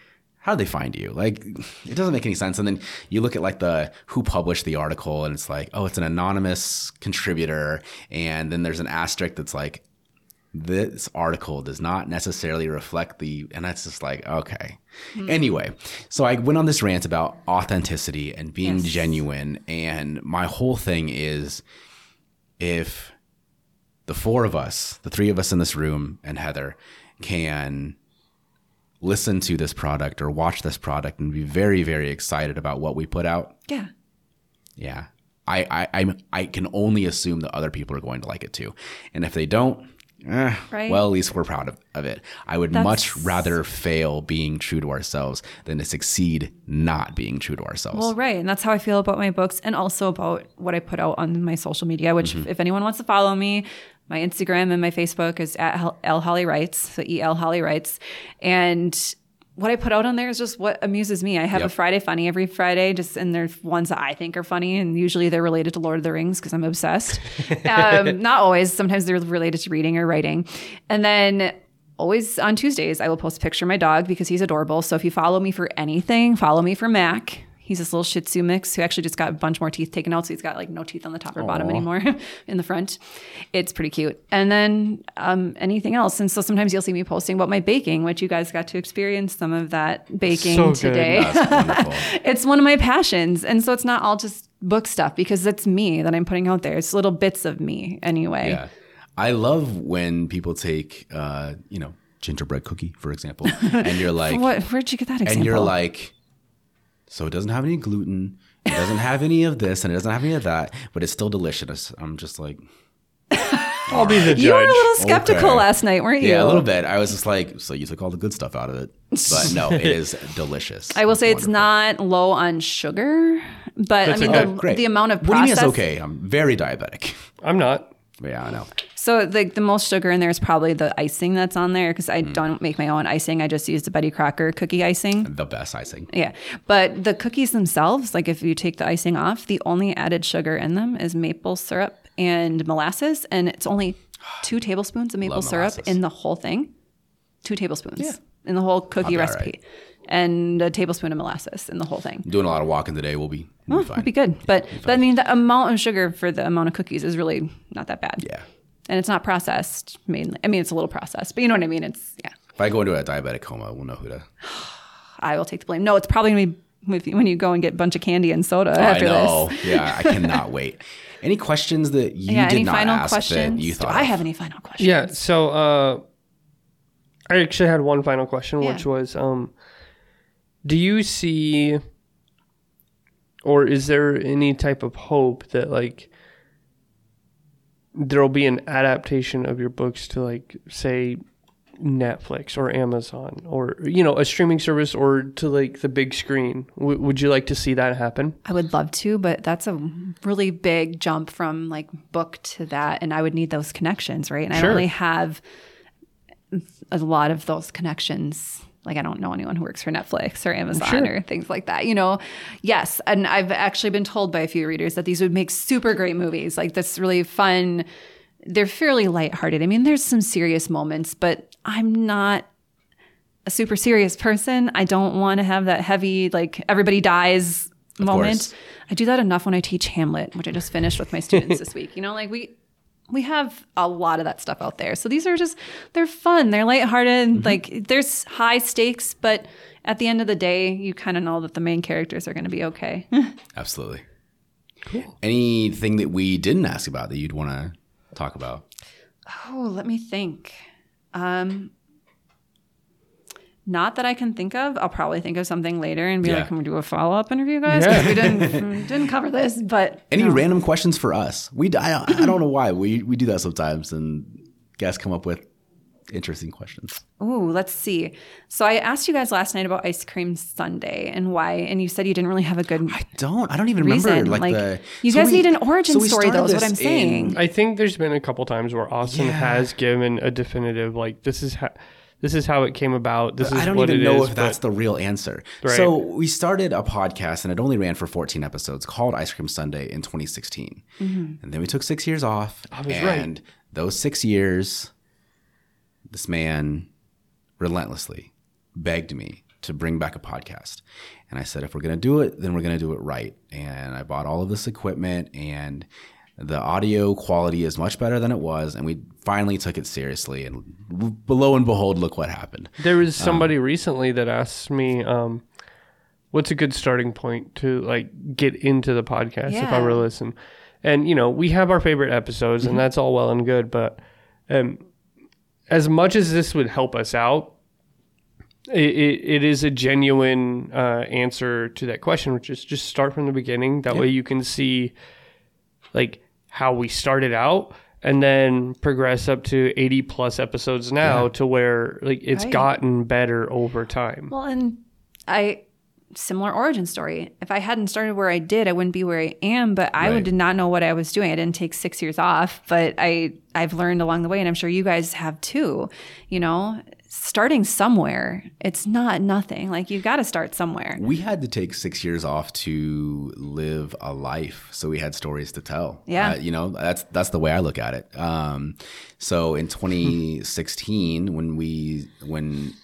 how do they find you? Like, it doesn't make any sense. And then you look at like the who published the article, and it's like, oh, it's an anonymous contributor, and then there's an asterisk that's like, this article does not necessarily reflect the, and that's just like, okay. Hmm. Anyway, so I went on this rant about authenticity and being Yes. genuine, and my whole thing is, if the four of us, the three of us in this room, and Heather can listen to this product or watch this product and be very, very excited about what we put out, Yeah. yeah, I, I, I'm, I can only assume that other people are going to like it too. And if they don't, eh, Right. well, at least we're proud of, of it. I would That's- much rather fail being true to ourselves than to succeed not being true to ourselves. Well, right. And that's how I feel about my books and also about what I put out on my social media, which Mm-hmm. if anyone wants to follow me, my Instagram and my Facebook is at El Holly Writes, so E L Holly Writes. And what I put out on there is just what amuses me. I have a Friday funny every Friday, just and there's ones that I think are funny, and usually they're related to Lord of the Rings because I'm obsessed. um, not always. Sometimes they're related to reading or writing, and then always on Tuesdays I will post a picture of my dog because he's adorable. So if you follow me for anything, follow me for Mac. He's this little Shih Tzu mix who actually just got a bunch more teeth taken out, so he's got like no teeth on the top or bottom anymore in the front. It's pretty cute. And then um, anything else. And so sometimes you'll see me posting about my baking, which you guys got to experience some of that baking So today. It's one of my passions. And so it's not all just book stuff because it's me that I'm putting out there. It's little bits of me anyway. Yeah. I love when people take, uh, you know, gingerbread cookie, for example, and you're like, What, where'd you get that example? and you're like, so it doesn't have any gluten, it doesn't have any of this, and it doesn't have any of that, but it's still delicious. I'm just like, I'll be the judge. you were a little skeptical Okay. last night, weren't you? yeah, a little bit. I was just like, so you took all the good stuff out of it, but no, it is delicious. I will say it's wonderful. not low on sugar, but That's I mean okay. the, the amount of What do you mean it's okay? I'm very diabetic. I'm not. But yeah, I know. So like the most sugar in there is probably the icing that's on there because. I mm. don't make my own icing. I just use the Betty Crocker cookie icing. The best icing. Yeah, but the cookies themselves, like if you take the icing off, the only added sugar in them is maple syrup and molasses, and it's only two tablespoons of maple Love syrup molasses. in the whole thing. Two tablespoons in the whole cookie recipe, right. and a tablespoon of molasses in the whole thing. Doing a lot of walking today. We'll be, we'll be oh, fine. It'd be good, but, but I mean the amount of sugar for the amount of cookies is really not that bad. Yeah. And it's not processed mainly. I mean, it's a little processed, but you know what I mean. It's yeah. If I go into a diabetic coma, we'll know who to. I will take the blame. No, it's probably gonna be with when you go and get a bunch of candy and soda after I know. this. yeah, I cannot wait. Any questions that you yeah. did Any not final ask questions? that you Do thought I have any final questions? Yeah. So uh, I actually had one final question, which was, um, do you see, or is there any type of hope that like there'll be an adaptation of your books to like say Netflix or Amazon or you know a streaming service or to like the big screen? W- would you like to see that happen? I would love to, but that's a really big jump from like book to that, and I would need those connections, right? And I Sure. don't really have a lot of those connections. Like I don't know anyone who works for Netflix or Amazon Sure. or things like that. You know, yes, and I've actually been told by a few readers that these would make super great movies. Like this really fun they're fairly lighthearted. I mean, there's some serious moments, but I'm not a super serious person. I don't want to have that heavy, like everybody dies moment. course. I do that enough when I teach Hamlet, which I just finished with my students this week. You know, like we we have a lot of that stuff out there. So these are just they're fun, they're lighthearted. Like there's high stakes, but at the end of the day, you kind of know that the main characters are going to be okay. Absolutely. Cool. Anything that we didn't ask about that you'd want to talk about? Oh, let me think. Um, not that I can think of. I'll probably think of something later and be Yeah. like, "Can we do a follow up interview, guys?" Because we didn't didn't cover this. But Any random questions for us? We I don't, I don't know why we we do that sometimes, and guests come up with interesting questions. ooh, let's see. So I asked you guys last night about ice cream Sunday and why, and you said you didn't really have a good. I don't. I don't even remember like, like, the. you so guys we- need an origin so story, though, is what I'm saying. in- I think there's been a couple times where Austin Yeah. has given a definitive like this is how this is how it came about. This is I don't even know is, if that's the real answer. Right. So we started a podcast and it only ran for 14 episodes called Ice Cream Sunday in 2016. Mm-hmm. And then we took six years off. I was right. and those six years, this man relentlessly begged me to bring back a podcast. And I said, if we're going to do it, then we're going to do it right. And I bought all of this equipment and the audio quality is much better than it was. And we finally took it seriously. And lo and behold, look what happened. There was somebody recently that asked me, um, "What's a good starting point to like get into the podcast if I were to listen?" And you know, we have our favorite episodes, Mm-hmm. and that's all well and good. But um, as much as this would help us out, it, it, it is a genuine uh, answer to that question, which is just start from the beginning. That way, you can see like how we started out. And then progress up to 80 plus episodes now to where like it's Right. gotten better over time. Well, and I similar origin story. If I hadn't started where I did, I wouldn't be where I am. But I Right. did not know what I was doing. I didn't take six years off, but I I've learned along the way, and I'm sure you guys have too. You know, starting somewhere, it's not nothing. Like you've got to start somewhere. We had to take six years off to live a life, so we had stories to tell. Yeah. Uh, you know that's that's the way I look at it. Um, so in 2016, when we when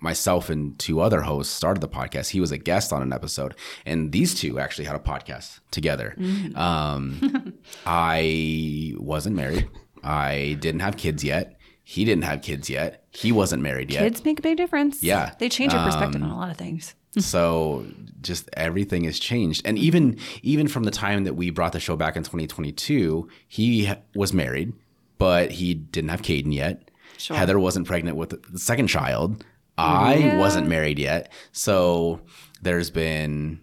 myself and two other hosts started the podcast, he was a guest on an episode, and these two actually had a podcast together. Um, I wasn't married. I didn't have kids yet. He didn't have kids yet. He wasn't married yet. Kids make a big difference. Yeah. they change your perspective Um, on a lot of things. so just everything has changed and even even from the time that we brought the show back in 2022 he was married but he didn't have Caden yet Sure. Heather wasn't pregnant with the second child I Yeah. wasn't married yet so there's been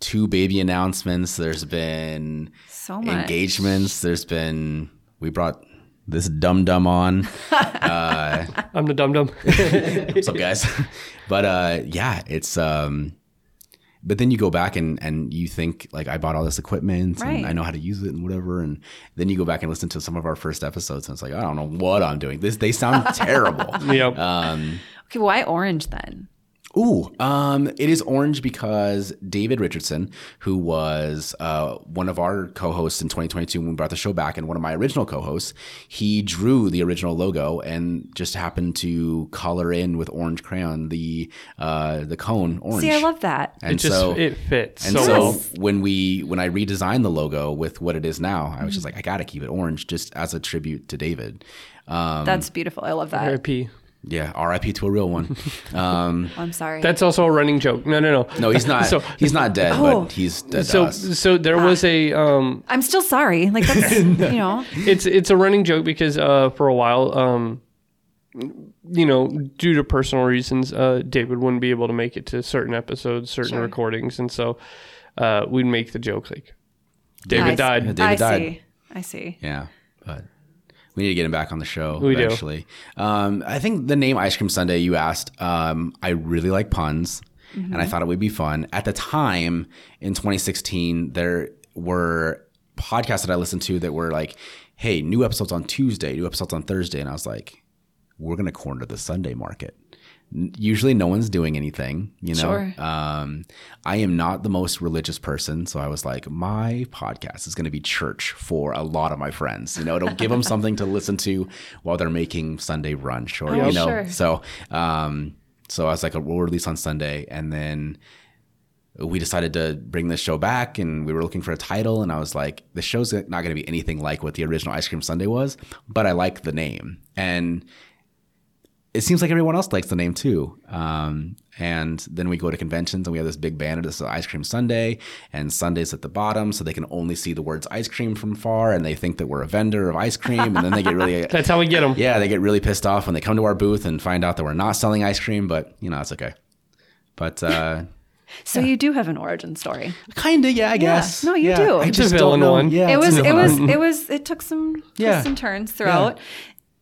two baby announcements there's been So much engagements there's been we brought this dum dum on I'm the dum dum. What's up, guys? but uh, yeah, it's. Um, but then you go back and and you think like I bought all this equipment Right. and I know how to use it and whatever, and then you go back and listen to some of our first episodes and it's like I don't know what I'm doing. This they sound terrible. yep. Um, okay, why orange then? Ooh, um, it is orange because David Richardson, who was uh, one of our co-hosts in 2022 when we brought the show back, and one of my original co-hosts, he drew the original logo and just happened to color in with orange crayon the uh, the cone orange. See, I love that. And it just so it fits and so so well. when we when I redesigned the logo with what it is now, I was just like, I gotta keep it orange just as a tribute to David. Um, That's beautiful. I love that. RIP. Yeah, R.I.P. to a real one. Um, I'm sorry. That's also a running joke. No, no, no. no, he's not. So- he's not dead, Oh. but he's dead So, to us. so there was a um, I'm still sorry. Like that's you know. it's it's a running joke because uh, for a while, um, you know, due to personal reasons, uh, David wouldn't be able to make it to certain episodes, certain Sure. recordings, and so uh, we'd make the joke like, David I- died. David I died. see. I see. Yeah, but we need to get him back on the show We do. eventually. Um, I think the name Ice Cream Sunday you asked. Um, I really like puns, and I thought it would be fun. At the time in 2016, there were podcasts that I listened to that were like, "Hey, new episodes on Tuesday, new episodes on Thursday," and I was like, "We're gonna corner the Sunday market." Usually no one's doing anything, you know. Sure. Um, I am not the most religious person, so I was like, my podcast is going to be church for a lot of my friends. You know, it'll give them something to listen to while they're making Sunday brunch, or Oh, you know. sure. So, um, so I was like, we'll release on Sunday, and then we decided to bring this show back and we were looking for a title and i was like the show's not going to be anything like what the original ice cream sunday was but i like the name and it seems like everyone else likes the name too um, and then we go to conventions and we have this big banner that says ice cream sunday and sunday's at the bottom so they can only see the words ice cream from far and they think that we're a vendor of ice cream and then they get really That's how we get them. yeah they get really pissed off when they come to our booth and find out that we're not selling ice cream but you know it's okay but uh So you do have an origin story. Kind of, yeah, I guess. No, you Yeah. do. I It's a just villain don't know. one. Yeah, it was it was it was it took some twists Yeah. and turns throughout.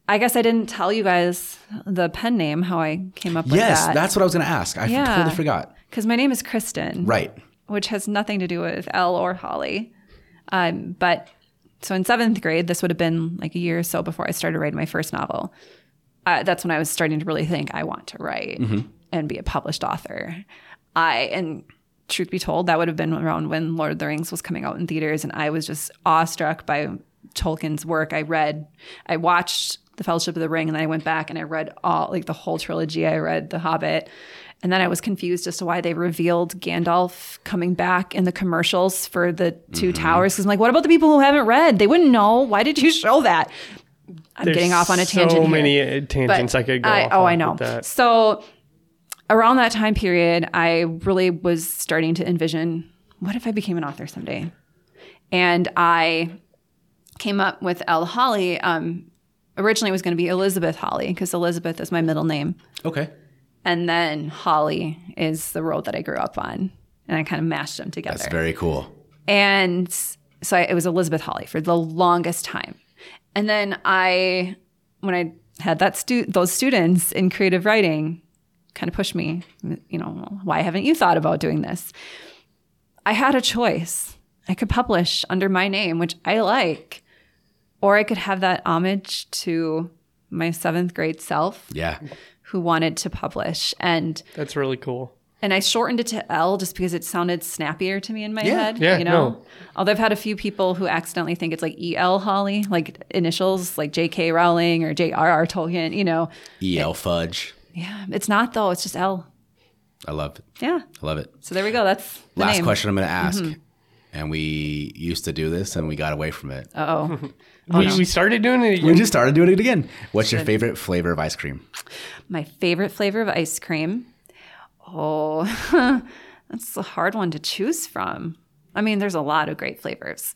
I guess I didn't tell you guys the pen name how I came up with Yes, that. that's what I was going to ask. I Yeah. totally forgot. because my name is Kristen, Right. which has nothing to do with El or Holly. Um, but so in seventh grade, this would have been like a year or so before I started writing my first novel. Uh, that's when I was starting to really think I want to write and be a published author. I and truth be told, that would have been around when Lord of the Rings was coming out in theaters, and I was just awestruck by Tolkien's work. I read, I watched The Fellowship of the Ring, and then I went back and I read all like the whole trilogy. I read The Hobbit, and then I was confused as to why they revealed Gandalf coming back in the commercials for the 2 towers. Because I'm like, what about the people who haven't read? They wouldn't know. Why did you show that? I'm getting off on a tangent. So here. many uh, tangents I could go. off oh, I know. So around that time period, I really was starting to envision what if I became an author someday? And I came up with El Holly. Um, originally, it was going to be Elizabeth Holly because Elizabeth is my middle name. Okay. And then Holly is the road that I grew up on. And I kind of mashed them together. That's very cool. And so I, it was Elizabeth Holly for the longest time. And then I, when I had that stu- those students in creative writing, kind of pushed me, you know, why haven't you thought about doing this? I had a choice. I could publish under my name, which I like, or I could have that homage to my seventh grade self Yeah. who wanted to publish. And That's really cool. and I shortened it to L just because it sounded snappier to me in my Yeah, head. yeah, you know. no. Although I've had a few people who accidentally think it's like E L Holly, like initials, like J K Rowling or J R R Tolkien. You know, EL fudge. yeah, it's not though. It's just L. I love it. Yeah. I love it. So there we go. That's the Last name. question I'm going to mm-hmm. ask. And we used to do this and we got away from it. Oh, we, we oh, started doing it again. we just started doing it again. What's your favorite flavor of ice cream? my favorite flavor of ice cream. Oh, that's a hard one to choose from. I mean, there's a lot of great flavors.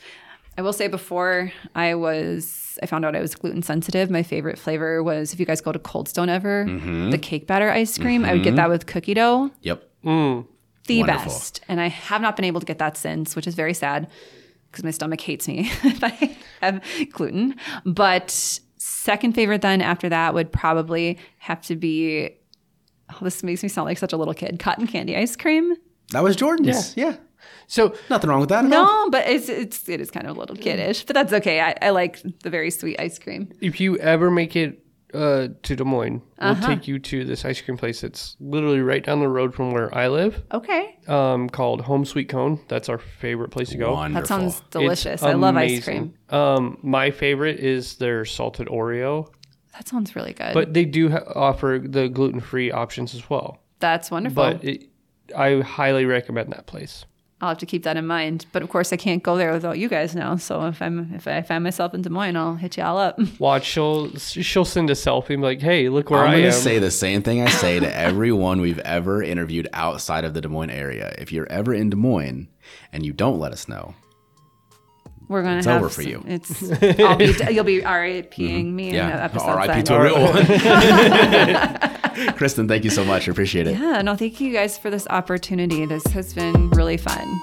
I will say before I was, I found out I was gluten sensitive. My favorite flavor was if you guys go to Cold Stone ever, mm-hmm. the cake batter ice cream. I would get mm-hmm. that with cookie dough, Yep. Mm. the Wonderful. best. And I have not been able to get that since, which is very sad because my stomach hates me if I have gluten. But second favorite then after that would probably have to be. Oh, this makes me sound like such a little kid. Cotton candy ice cream. That was Jordan's. Yeah. So Nothing wrong with that. at all. No, but it's it's it is kind of a little kiddish, but that's okay. I, I like the very sweet ice cream. if you ever make it uh, to Des Moines, Uh-huh. we'll take you to this ice cream place that's literally right down the road from where I live, Okay, um, called Home Sweet Cone. That's our favorite place to go. Wonderful. that sounds It's delicious. I love ice cream. Um, my favorite is their salted Oreo, That sounds really good. but they do ha- offer the gluten free options as well. that's wonderful. But it, I highly recommend that place. I'll have to keep that in mind. But of course, I can't go there without you guys now. So if I'm if I find myself in Des Moines, I'll hit y'all up. Watch, she'll she'll send a selfie and be like, "Hey, look where I'm I am." going am." to say the same thing I say to everyone we've ever interviewed outside of the Des Moines area. If you're ever in Des Moines and you don't let us know, We're gonna It's have over for some- you. It's I'll be you'll be RIPing me in an yeah, episode. RIP to a real one. Kristen, thank you so much. I appreciate it. Yeah, no, thank you guys for this opportunity. This has been really fun.